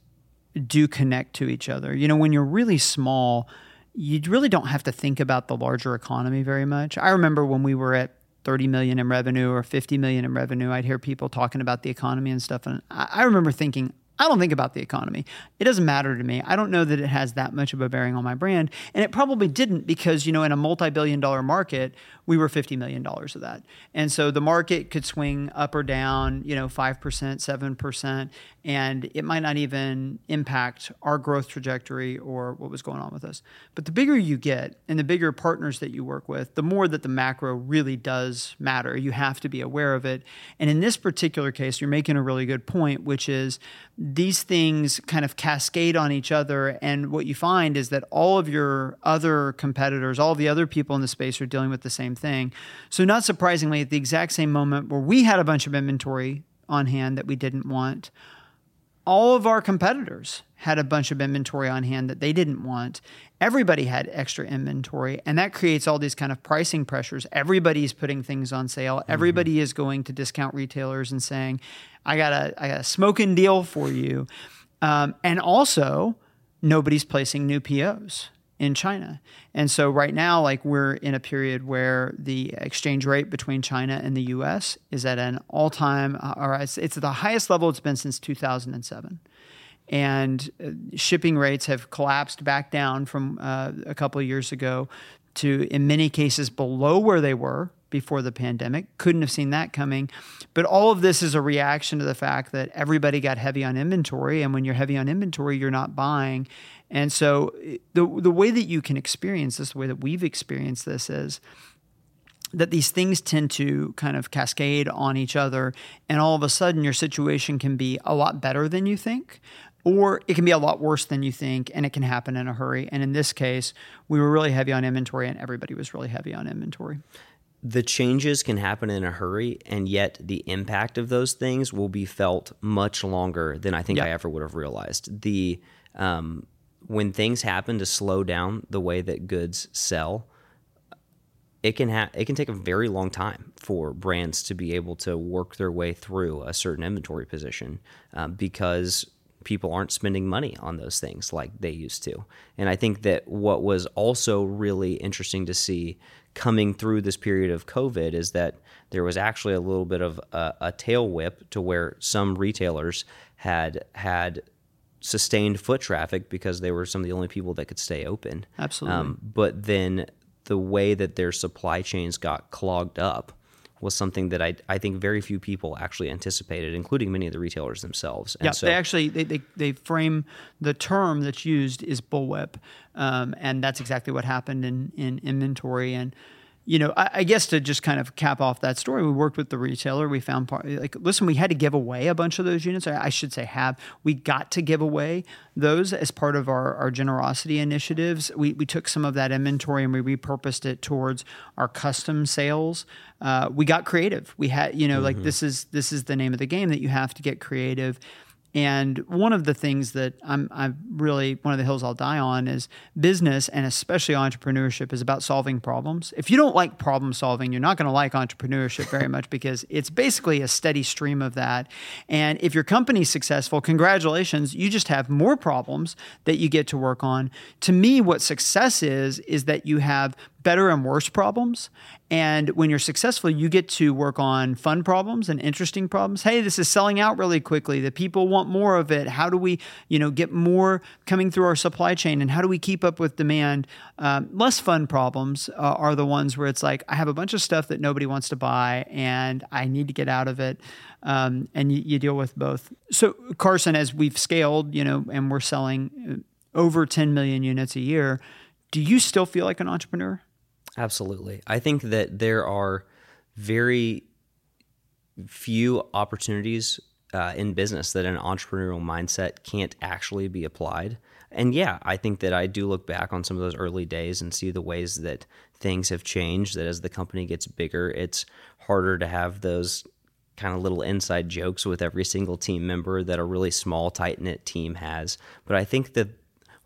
Speaker 1: do connect to each other. You know, when you're really small, you really don't have to think about the larger economy very much. I remember when we were at 30 million in revenue or 50 million in revenue, I'd hear people talking about the economy and stuff, and I, remember thinking. I don't think about the economy. It doesn't matter to me. I don't know that it has that much of a bearing on my brand. And it probably didn't because, you know, in a multi billion dollar market, we were $50 million of that. And so the market could swing up or down, you know, 5%, 7%, and it might not even impact our growth trajectory or what was going on with us. But the bigger you get and the bigger partners that you work with, the more that the macro really does matter. You have to be aware of it. And in this particular case, you're making a really good point, which is these things kind of cascade on each other. And what you find is that all of your other competitors, all the other people in the space are dealing with the same thing. So, not surprisingly, at the exact same moment where we had a bunch of inventory on hand that we didn't want, all of our competitors had a bunch of inventory on hand that they didn't want. Everybody had extra inventory, and that creates all these kind of pricing pressures. Everybody's putting things on sale. Mm-hmm. Everybody is going to discount retailers and saying, "I got a I got a smoking deal for you," um, and also nobody's placing new POs in China. And so right now, like we're in a period where the exchange rate between China and the U.S. is at an all-time, uh, or it's, it's the highest level it's been since 2007. And uh, shipping rates have collapsed back down from uh, a couple of years ago to, in many cases, below where they were before the pandemic. Couldn't have seen that coming. But all of this is a reaction to the fact that everybody got heavy on inventory. And when you're heavy on inventory, you're not buying. And so the, the way that you can experience this, the way that we've experienced this is that these things tend to kind of cascade on each other. And all of a sudden, your situation can be a lot better than you think or it can be a lot worse than you think and it can happen in a hurry and in this case we were really heavy on inventory and everybody was really heavy on inventory
Speaker 2: the changes can happen in a hurry, and yet the impact of those things will be felt much longer than I think yep. I ever would have realized. The um, when things happen to slow down the way that goods sell, it can ha- it can take a very long time for brands to be able to work their way through a certain inventory position um, because people aren't spending money on those things like they used to. And I think that what was also really interesting to see coming through this period of COVID is that there was actually a little bit of a, a tail whip to where some retailers had had sustained foot traffic because they were some of the only people that could stay open.
Speaker 1: Absolutely. Um,
Speaker 2: but then the way that their supply chains got clogged up was something that I, I think very few people actually anticipated, including many of the retailers themselves.
Speaker 1: And yeah, so, they actually they, they, they frame the term that's used is bullwhip, um, and that's exactly what happened in in inventory and you know, I, I, guess to just kind of cap off that story, we worked with the retailer. We found part like, listen, we had to give away a bunch of those units. I, I should say, have we got to give away those as part of our, our generosity initiatives. We, we took some of that inventory and we repurposed it towards our custom sales. Uh, we got creative. We had, you know, mm-hmm. like this is this is the name of the game that you have to get creative and one of the things that I'm, I'm really one of the hills I'll die on is business and especially entrepreneurship is about solving problems. If you don't like problem solving, you're not going to like entrepreneurship very much because it's basically a steady stream of that. And if your company's successful, congratulations, you just have more problems that you get to work on. To me, what success is, is that you have better and worse problems. And when you're successful, you get to work on fun problems and interesting problems. Hey, this is selling out really quickly. The people want more of it. How do we, you know, get more coming through our supply chain? And how do we keep up with demand? Um, less fun problems uh, are the ones where it's like I have a bunch of stuff that nobody wants to buy, and I need to get out of it. Um, and you, you deal with both. So Carson, as we've scaled, you know, and we're selling uh, over 10 million units a year. Do you still feel like an entrepreneur?
Speaker 2: Absolutely. I think that there are very few opportunities uh, in business that an entrepreneurial mindset can't actually be applied. And yeah, I think that I do look back on some of those early days and see the ways that things have changed. That as the company gets bigger, it's harder to have those kind of little inside jokes with every single team member that a really small, tight knit team has. But I think that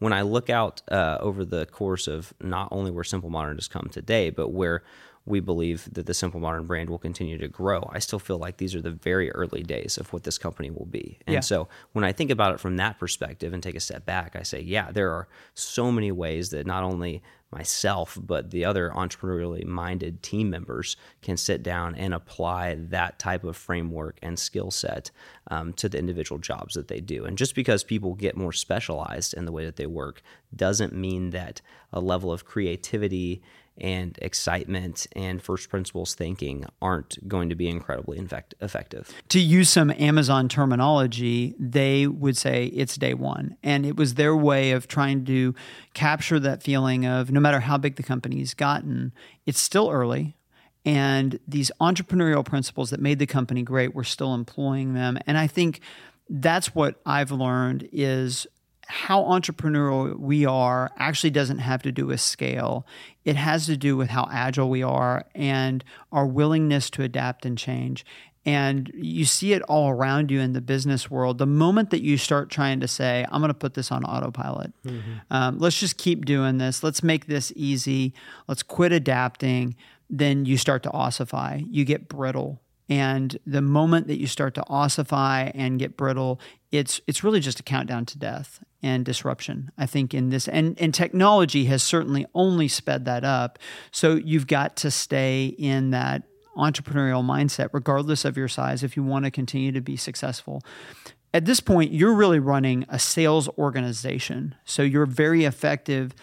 Speaker 2: when I look out uh, over the course of not only where Simple Modern has come today, but where we believe that the Simple Modern brand will continue to grow, I still feel like these are the very early days of what this company will be. And yeah. so when I think about it from that perspective and take a step back, I say, yeah, there are so many ways that not only myself, but the other entrepreneurially minded team members can sit down and apply that type of framework and skill set um, to the individual jobs that they do. And just because people get more specialized in the way that they work doesn't mean that a level of creativity and excitement and first principles thinking aren't going to be incredibly effective.
Speaker 1: To use some Amazon terminology, they would say it's day one. And it was their way of trying to capture that feeling of no matter how big the company's gotten, it's still early. And these entrepreneurial principles that made the company great, we're still employing them. And I think that's what I've learned is how entrepreneurial we are actually doesn't have to do with scale. It has to do with how agile we are and our willingness to adapt and change. And you see it all around you in the business world. The moment that you start trying to say, I'm going to put this on autopilot, mm-hmm. um, let's just keep doing this, let's make this easy, let's quit adapting, then you start to ossify. You get brittle. And the moment that you start to ossify and get brittle, it's it's really just a countdown to death and disruption. I think in this and and technology has certainly only sped that up. So you've got to stay in that entrepreneurial mindset regardless of your size if you want to continue to be successful. At this point, you're really running a sales organization. So you're very effective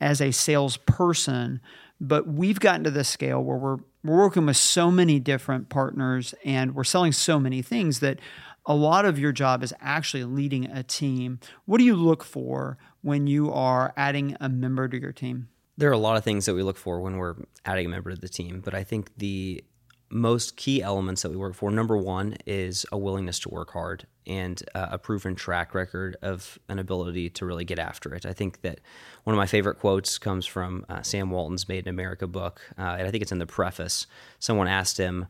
Speaker 1: as a salesperson, but we've gotten to the scale where we're we're working with so many different partners and we're selling so many things that a lot of your job is actually leading a team. What do you look for when you are adding a member to your team?
Speaker 2: There are a lot of things that we look for when we're adding a member to the team, but I think the most key elements that we work for number one is a willingness to work hard and uh, a proven track record of an ability to really get after it. I think that one of my favorite quotes comes from uh, Sam Walton's Made in America book, uh, and I think it's in the preface. Someone asked him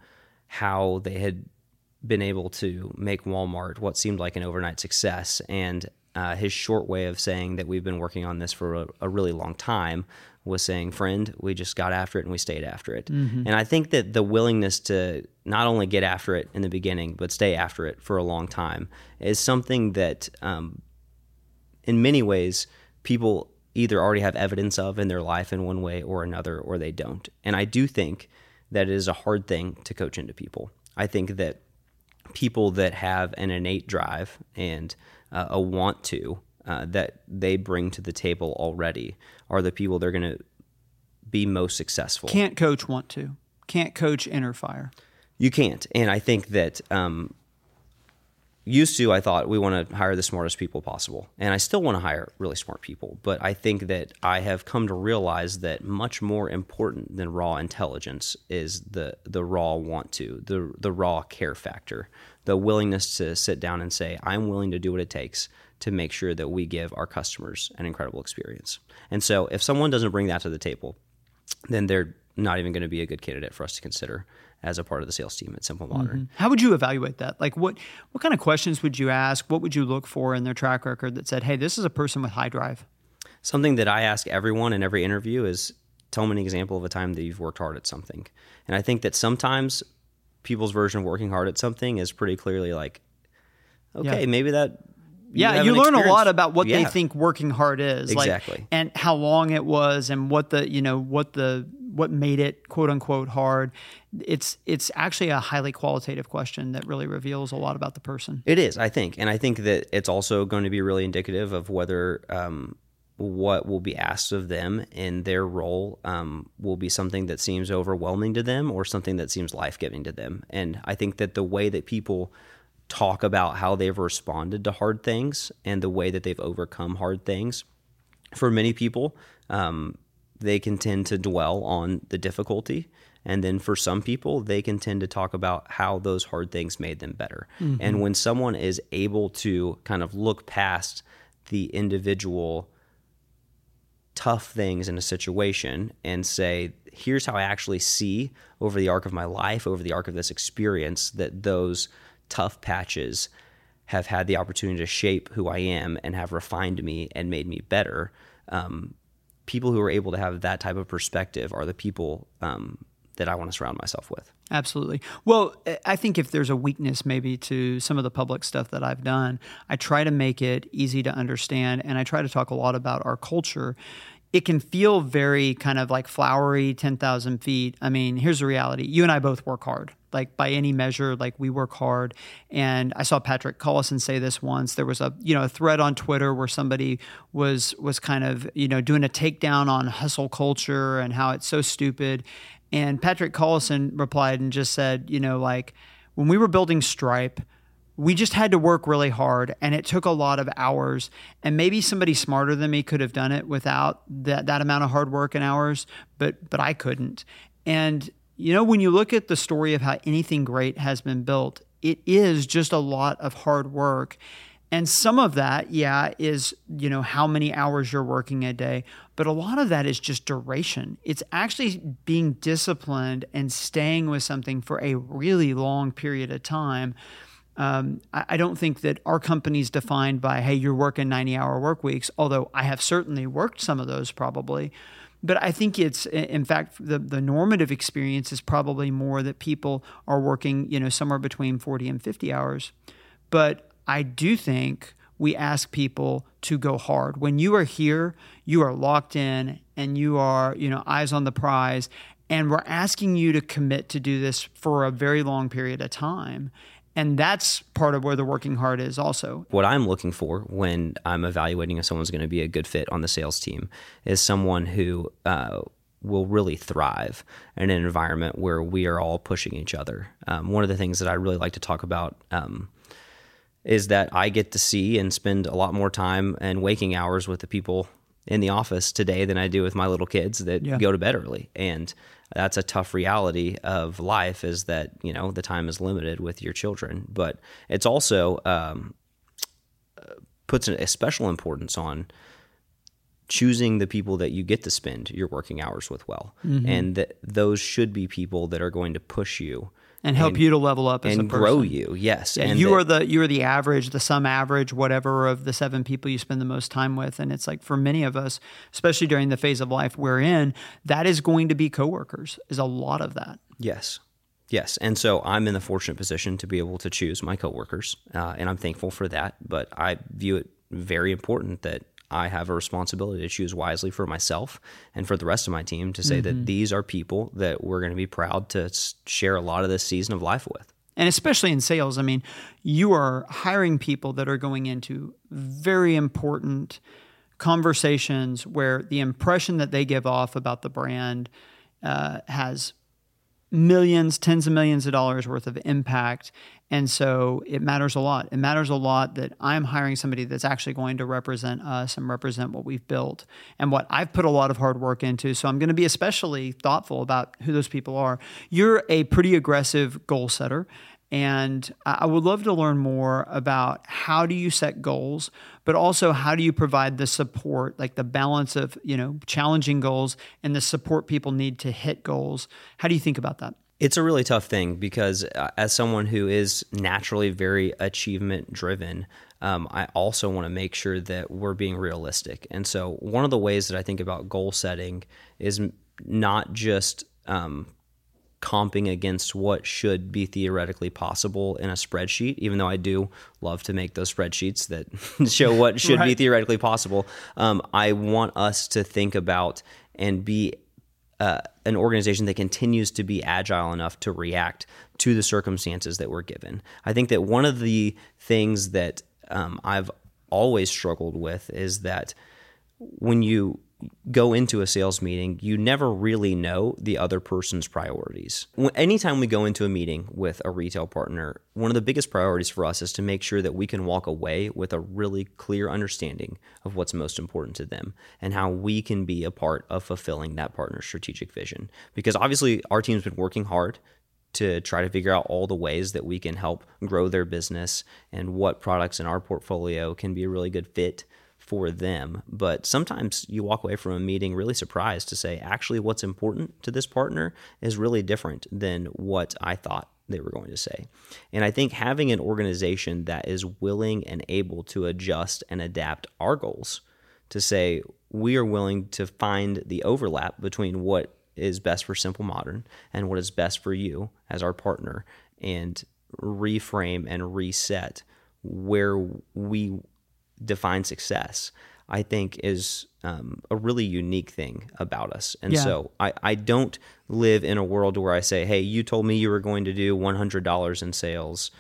Speaker 2: how they had been able to make Walmart what seemed like an overnight success. And uh, his short way of saying that we've been working on this for a, a, really long time was saying, friend, we just got after it and we stayed after it. Mm-hmm. And I think that the willingness to not only get after it in the beginning, but stay after it for a long time is something that, um, in many ways, people either already have evidence of in their life in one way or another, or they don't. And I do think that it is a hard thing to coach into people. I think that people that have an innate drive and uh, a want to uh, that they bring to the table already are the people they're going to be most successful.
Speaker 1: Can't coach want to. Can't coach inner fire.
Speaker 2: You can't. And I think that um, used to I thought we want to hire the smartest people possible, and I still want to hire really smart people. But I think that I have come to realize that much more important than raw intelligence is the the raw want to, the the raw care factor, the willingness to sit down and say, I'm willing to do what it takes to make sure that we give our customers an incredible experience. And so, if someone doesn't bring that to the table, then they're not even going to be a good candidate for us to consider as a part of the sales team at Simple Modern. Mm-hmm.
Speaker 1: How would you evaluate that? Like what what kind of questions would you ask? What would you look for in their track record that said, "Hey, this is a person with high drive"?
Speaker 2: Something that I ask everyone in every interview is tell me an example of a time that you've worked hard at something. And I think that sometimes people's version of working hard at something is pretty clearly like okay, yeah. maybe that
Speaker 1: yeah, you learn a lot about what yeah. they think working hard is,
Speaker 2: exactly,
Speaker 1: like, and how long it was, and what the you know what the what made it quote unquote hard. It's it's actually a highly qualitative question that really reveals a lot about the person.
Speaker 2: It is i think. And i think that it's also going to be really indicative of whether um, what will be asked of them in their role um, will be something that seems overwhelming to them or something that seems life-giving to them. And i think that the way that people talk about how they've responded to hard things and the way that they've overcome hard things for many people um, they can tend to dwell on the difficulty. And then for some people, they can tend to talk about how those hard things made them better. Mm-hmm. And when someone is able to kind of look past the individual tough things in a situation and say, here's how I actually see over the arc of my life, over the arc of this experience, that those tough patches have had the opportunity to shape who I am and have refined me and made me better. Um, people who are able to have that type of perspective are the people um, that I want to surround myself with.
Speaker 1: Absolutely. Well, I think if there's a weakness maybe to some of the public stuff that I've done, I try to make it easy to understand and I try to talk a lot about our culture. It can feel very kind of like flowery 10,000 feet. I mean, here's the reality. You and I both work hard like by any measure like we work hard and i saw patrick collison say this once there was a you know a thread on twitter where somebody was was kind of you know doing a takedown on hustle culture and how it's so stupid and patrick collison replied and just said you know like when we were building stripe we just had to work really hard and it took a lot of hours. And maybe somebody smarter than me could have done it without that, that amount of hard work and hours but but i couldn't. And you know when you look at the story of how anything great has been built it is just a lot of hard work. And some of that yeah is you know how many hours you're working a day but a lot of that is just duration. It's actually being disciplined and staying with something for a really long period of time um, I, I, don't think that our company is defined by, hey, you're working 90 hour work weeks, although I have certainly worked some of those probably. But I think it's, in fact, the, the normative experience is probably more that people are working, you know, somewhere between 40 and 50 hours. But I do think we ask people to go hard. When you are here, you are locked in and you are, you know, eyes on the prize. And we're asking you to commit to do this for a very long period of time. And that's part of where the working hard is also.
Speaker 2: What I'm looking for when I'm evaluating if someone's going to be a good fit on the sales team is someone who uh, will really thrive in an environment where we are all pushing each other. Um, one of the things that I really like to talk about um, is that I get to see and spend a lot more time and waking hours with the people in the office today than I do with my little kids that yeah. go to bed early. And that's a tough reality of life is that you know the time is limited with your children but it's also um, puts a special importance on choosing the people that you get to spend your working hours with well mm-hmm. and that those should be people that are going to push you
Speaker 1: and help and, you to level up
Speaker 2: and grow you. Yes,
Speaker 1: yeah, and you are the you are the average, the sum average, whatever of the seven people you spend the most time with. And it's like for many of us, especially during the phase of life we're in, that is going to be coworkers. Is a lot of that.
Speaker 2: Yes. Yes, and so I'm in the fortunate position to be able to choose my coworkers, uh, and I'm thankful for that. But I view it very important that I have a responsibility to choose wisely for myself and for the rest of my team to say mm-hmm. that these are people that we're going to be proud to share a lot of this season of life with.
Speaker 1: And especially in sales, I mean, you are hiring people that are going into very important conversations where the impression that they give off about the brand uh, has millions, tens of millions of dollars worth of impact. And so it matters a lot. It matters a lot that I'm hiring somebody that's actually going to represent us and represent what we've built and what I've put a lot of hard work into. So I'm going to be especially thoughtful about who those people are. You're a pretty aggressive goal setter. And I would love to learn more about how do you set goals, but also how do you provide the support, like the balance of, you know, challenging goals and the support people need to hit goals. How do you think about that?
Speaker 2: It's a really tough thing because uh, as someone who is naturally very achievement driven, um, I also want to make sure that we're being realistic. And so, one of the ways that I think about goal setting is not just um, comping against what should be theoretically possible in a spreadsheet, even though I do love to make those spreadsheets that show what should right. be theoretically possible. Um, I want us to think about and be uh, an organization that continues to be agile enough to react to the circumstances that we're given. I think that one of the things that um, I've always struggled with is that when you go into a sales meeting, you never really know the other person's priorities. Anytime we go into a meeting with a retail partner, one of the biggest priorities for us is to make sure that we can walk away with a really clear understanding of what's most important to them and how we can be a part of fulfilling that partner's strategic vision. Because obviously, our team's been working hard to try to figure out all the ways that we can help grow their business and what products in our portfolio can be a really good fit for them. But sometimes you walk away from a meeting really surprised to say, actually, what's important to this partner is really different than what I thought they were going to say. And I think having an organization that is willing and able to adjust and adapt our goals to say, we are willing to find the overlap between what is best for Simple Modern and what is best for you as our partner and reframe and reset where we define success. I think is um, a really unique thing about us. And
Speaker 1: Yeah.
Speaker 2: so I, I don't live in a world where I say, hey, you told me you were going to do $100 in sales.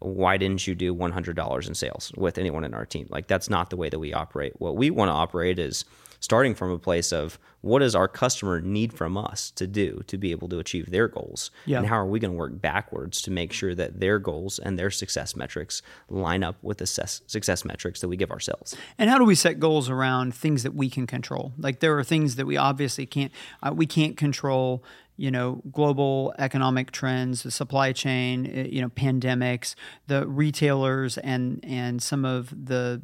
Speaker 2: Why didn't you do $100 in sales with anyone in our team? Like, that's not the way that we operate. What we want to operate is starting from a place of what does our customer need from us to do to be able to achieve their goals?
Speaker 1: Yeah.
Speaker 2: And how are we going to work backwards to make sure that their goals and their success metrics line up with the success, success metrics that we give ourselves?
Speaker 1: And how do we set goals around things that we can control? Like there are things that we obviously can't uh, we can't control. You know, global economic trends, the supply chain, uh, you know, pandemics, the retailers, and and some of the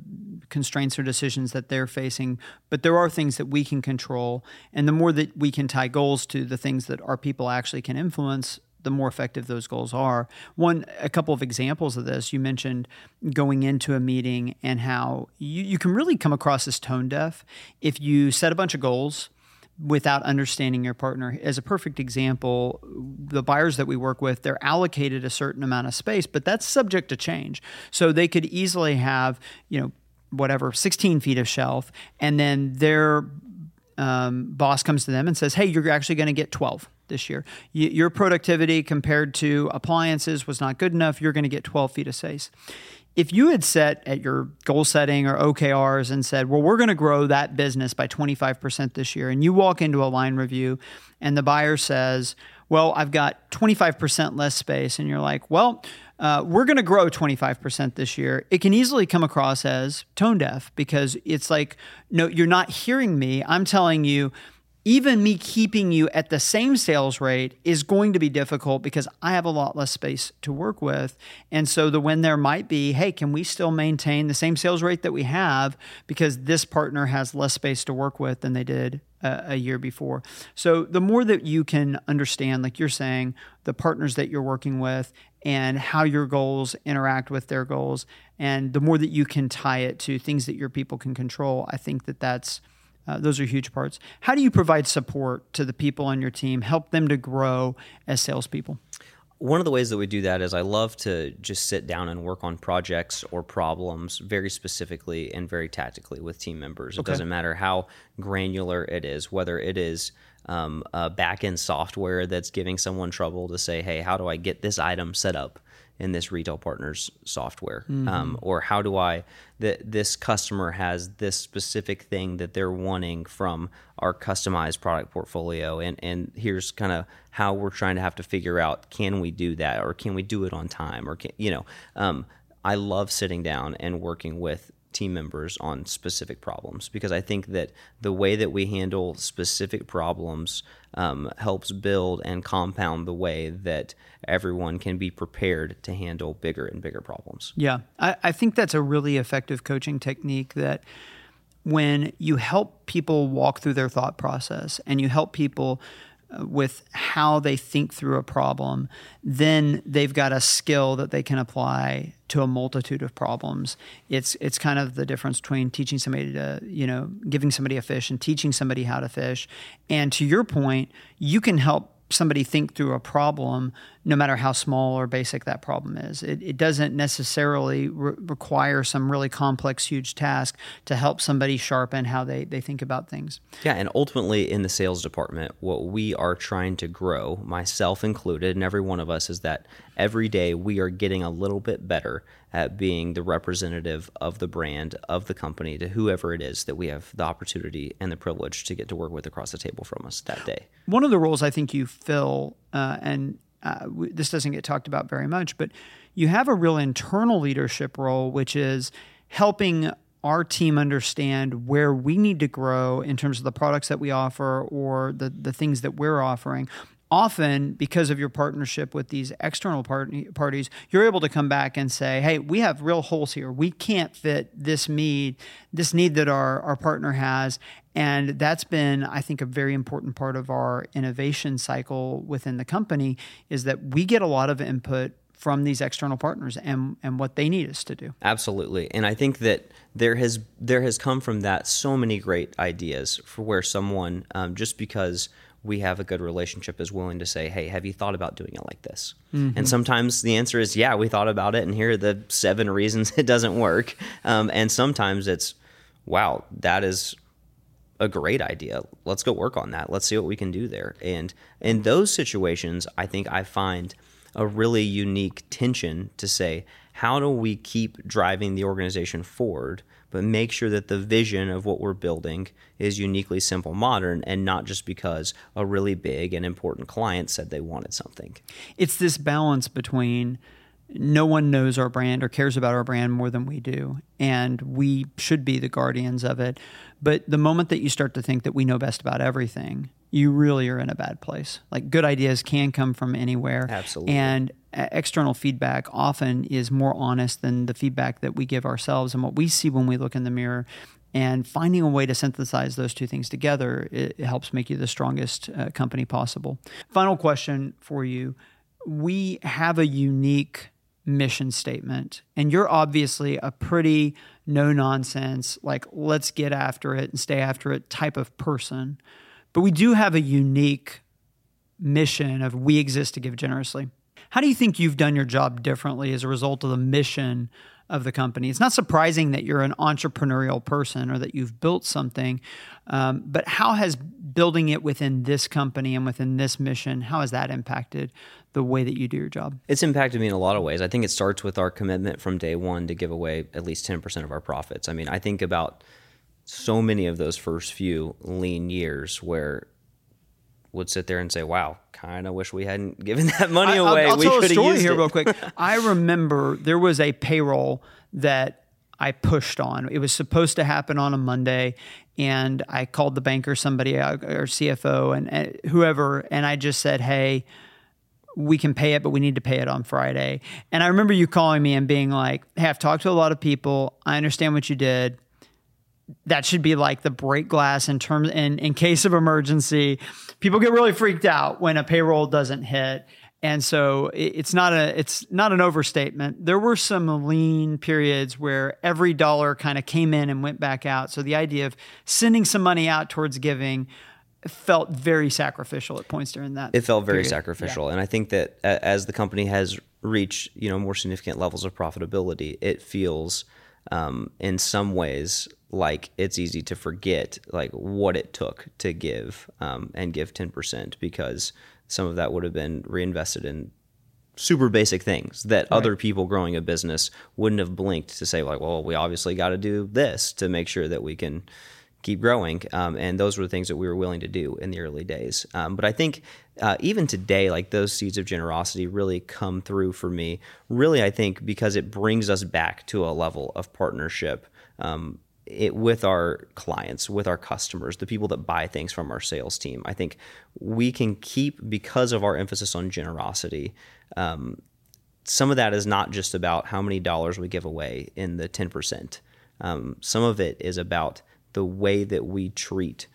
Speaker 1: constraints or decisions that they're facing. But there are things that we can control, and the more that we can tie goals to the things that our people actually can influence, the more effective those goals are. One, a couple of examples of this, you mentioned going into a meeting and how you, you can really come across as tone deaf if you set a bunch of goals without understanding your partner. As a perfect example, the buyers that we work with, they're allocated a certain amount of space, but that's subject to change. So they could easily have, you know, whatever, 16 feet of shelf, and then their um, boss comes to them and says, "Hey, you're actually going to get 12 this year. Y- your productivity compared to appliances was not good enough. You're going to get 12 feet of space." If you had set at your goal setting or OKRs and said, "Well, we're going to grow that business by 25% this year," and you walk into a line review, and the buyer says, "Well, I've got 25% less space," and you're like, "Well." Uh, we're going to grow 25% this year. It can easily come across as tone deaf because it's like, no, you're not hearing me. I'm telling you, even me keeping you at the same sales rate is going to be difficult because I have a lot less space to work with. And so the when there might be, hey, can we still maintain the same sales rate that we have because this partner has less space to work with than they did a, a year before. So the more that you can understand, like you're saying, the partners that you're working with and how your goals interact with their goals, and the more that you can tie it to things that your people can control, I think that that's uh, those are huge parts. How do you provide support to the people on your team, help them to grow as salespeople?
Speaker 2: One of the ways that we do that is I love to just sit down and work on projects or problems very specifically and very tactically with team members. It
Speaker 1: Okay.
Speaker 2: doesn't matter how granular it is, whether it is um, a back end software that's giving someone trouble to say, hey, how do I get this item set up? In this retail partner's software. Um, or how do i that this customer has this specific thing that they're wanting from our customized product portfolio. And and here's kind of how we're trying to have to figure out can we do that? Or can we do it on time? Or can you know um, i love sitting down and working with team members on specific problems because I think that the way that we handle specific problems um, helps build and compound the way that everyone can be prepared to handle bigger and bigger problems.
Speaker 1: Yeah, I, I think that's a really effective coaching technique that when you help people walk through their thought process and you help people with how they think through a problem, then they've got a skill that they can apply to a multitude of problems. It's it's kind of the difference between teaching somebody to, you know, giving somebody a fish and teaching somebody how to fish. And to your point, you can help somebody think through a problem, no matter how small or basic that problem is. It, it doesn't necessarily re- require some really complex, huge task to help somebody sharpen how they, they think about things.
Speaker 2: Yeah, and ultimately in the sales department, what we are trying to grow, myself included, and every one of us, is that every day we are getting a little bit better at being the representative of the brand, of the company, to whoever it is that we have the opportunity and the privilege to get to work with across the table from us that day.
Speaker 1: One of the roles I think you fill, uh, and uh, this doesn't get talked about very much, but you have a real internal leadership role, which is helping our team understand where we need to grow in terms of the products that we offer or the, the things that we're offering. Often, because of your partnership with these external part- parties, you're able to come back and say, "Hey, we have real holes here. We can't fit this need, this need that our our partner has." And that's been, I think, a very important part of our innovation cycle within the company is that we get a lot of input from these external partners and, and what they need us to do.
Speaker 2: Absolutely, and I think that there has there has come from that so many great ideas for where someone um, just because we have a good relationship is willing to say, "Hey, have you thought about doing it like this?" And sometimes the answer is, "Yeah, we thought about it, and here are the seven reasons it doesn't work." Um, and sometimes it's, wow, that is a great idea. Let's go work on that. Let's see what we can do there. And in those situations, I think I find a really unique tension to say, how do we keep driving the organization forward, but make sure that the vision of what we're building is uniquely simple modern and not just because a really big and important client said they wanted something.
Speaker 1: It's this balance between no one knows our brand or cares about our brand more than we do. And we should be the guardians of it. But the moment that you start to think that we know best about everything, you really are in a bad place. Like good ideas can come from anywhere.
Speaker 2: Absolutely.
Speaker 1: And external feedback often is more honest than the feedback that we give ourselves and what we see when we look in the mirror. And finding a way to synthesize those two things together, it, it helps make you the strongest uh, company possible. Final question for you. We have a unique mission statement. And you're obviously a pretty no nonsense, like, let's get after it and stay after it type of person. But we do have a unique mission of we exist to give generously. How do you think you've done your job differently as a result of the mission of the company? It's not surprising that you're an entrepreneurial person or that you've built something, um, but how has building it within this company and within this mission, how has that impacted the way that you do your job?
Speaker 2: It's impacted me in a lot of ways. I think it starts with our commitment from day one to give away at least 10% of our profits. I mean, I think about so many of those first few lean years where would sit there and say, "Wow, kind of wish we hadn't given that money away."
Speaker 1: I, will
Speaker 2: we
Speaker 1: tell a story here
Speaker 2: it.
Speaker 1: real quick. I remember there was a payroll that I pushed on. It was supposed to happen on a Monday, and I called the banker, somebody, uh, or CFO, and, and whoever, and I just said, "Hey." we can pay it, but we need to pay it on Friday. And I remember you calling me and being like, Hey, I've talked to a lot of people. I understand what you did that should be like the break glass in terms in, in case of emergency. People get really freaked out when a payroll doesn't hit. And so it's not a it's not an overstatement. There were some lean periods where every dollar kind of came in and went back out. So the idea of sending some money out towards giving felt very sacrificial at points during that.
Speaker 2: It felt very
Speaker 1: period.
Speaker 2: sacrificial, yeah. and I think that as the company has reached you know more significant levels of profitability, it feels um, in some ways like it's easy to forget like what it took to give um, and give 10% because some of that would have been reinvested in super basic things that right. other people growing a business wouldn't have blinked to say like well we obviously got to do this to make sure that we can keep growing um, and those were the things that we were willing to do in the early days um, but i think uh, even today like those seeds of generosity really come through for me really i think because it brings us back to a level of partnership um, it with our clients, with our customers, the people that buy things from our sales team. I think we can keep because of our emphasis on generosity. Um, some of that is not just about how many dollars we give away in the ten percent. Um, some of it is about the way that we treat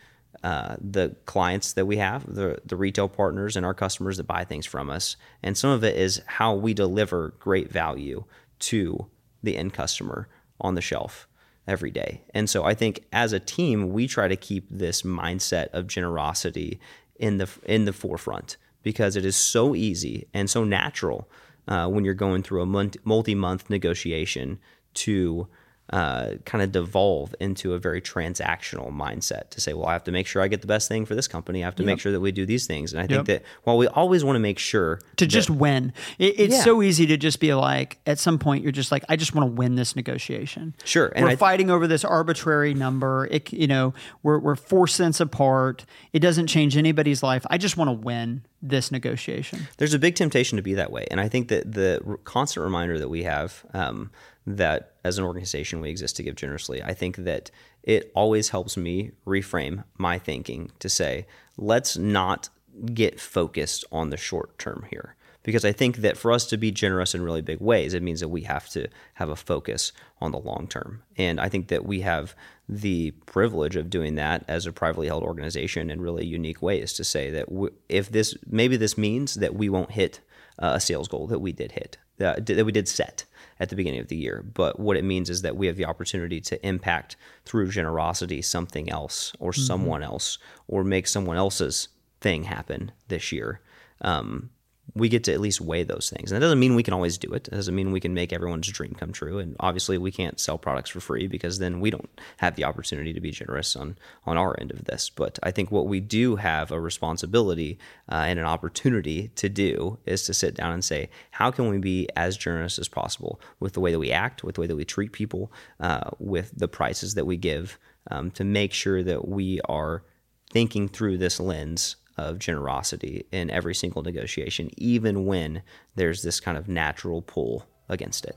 Speaker 2: uh, the clients that we have, the the retail partners and our customers that buy things from us, and some of it is how we deliver great value to the end customer on the shelf every day. And so I think as a team, we try to keep this mindset of generosity in the in the forefront because it is so easy and so natural uh, when you're going through a multi-month negotiation to uh, kind of devolve into a very transactional mindset to say, well, I have to make sure I get the best thing for this company. I have to yep. make sure that we do these things. And I think yep. that while we always want to make sure
Speaker 1: to
Speaker 2: that,
Speaker 1: just win, it, it's yeah. so easy to just be like, at some point, you're just like, I just want to win this negotiation.
Speaker 2: Sure.
Speaker 1: And we're th- fighting over this arbitrary number. It, you know, we're, we're four cents apart. It doesn't change anybody's life. I just want to win this negotiation.
Speaker 2: There's a big temptation to be that way. And I think that the constant reminder that we have, um, that as an organization we exist to give generously. I think that it always helps me reframe my thinking to say, let's not get focused on the short term here. Because I think that for us to be generous in really big ways, it means that we have to have a focus on the long term. And I think that we have the privilege of doing that as a privately held organization in really unique ways to say that if this, maybe this means that we won't hit uh, a sales goal that we did hit, that, that we did set at the beginning of the year. But what it means is that we have the opportunity to impact through generosity something else or mm-hmm. someone else or make someone else's thing happen this year. Um, we get to at least weigh those things. And that doesn't mean we can always do it. It doesn't mean we can make everyone's dream come true. And obviously, we can't sell products for free because then we don't have the opportunity to be generous on on our end of this. But I think what we do have a responsibility uh, and an opportunity to do is to sit down and say, how can we be as generous as possible with the way that we act, with the way that we treat people, uh, with the prices that we give, um, to make sure that we are thinking through this lens of generosity in every single negotiation, even when there's this kind of natural pull against it.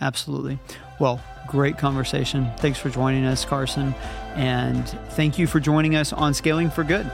Speaker 1: Absolutely. Well, great conversation. Thanks for joining us, Carson. And thank you for joining us on Scaling for Good.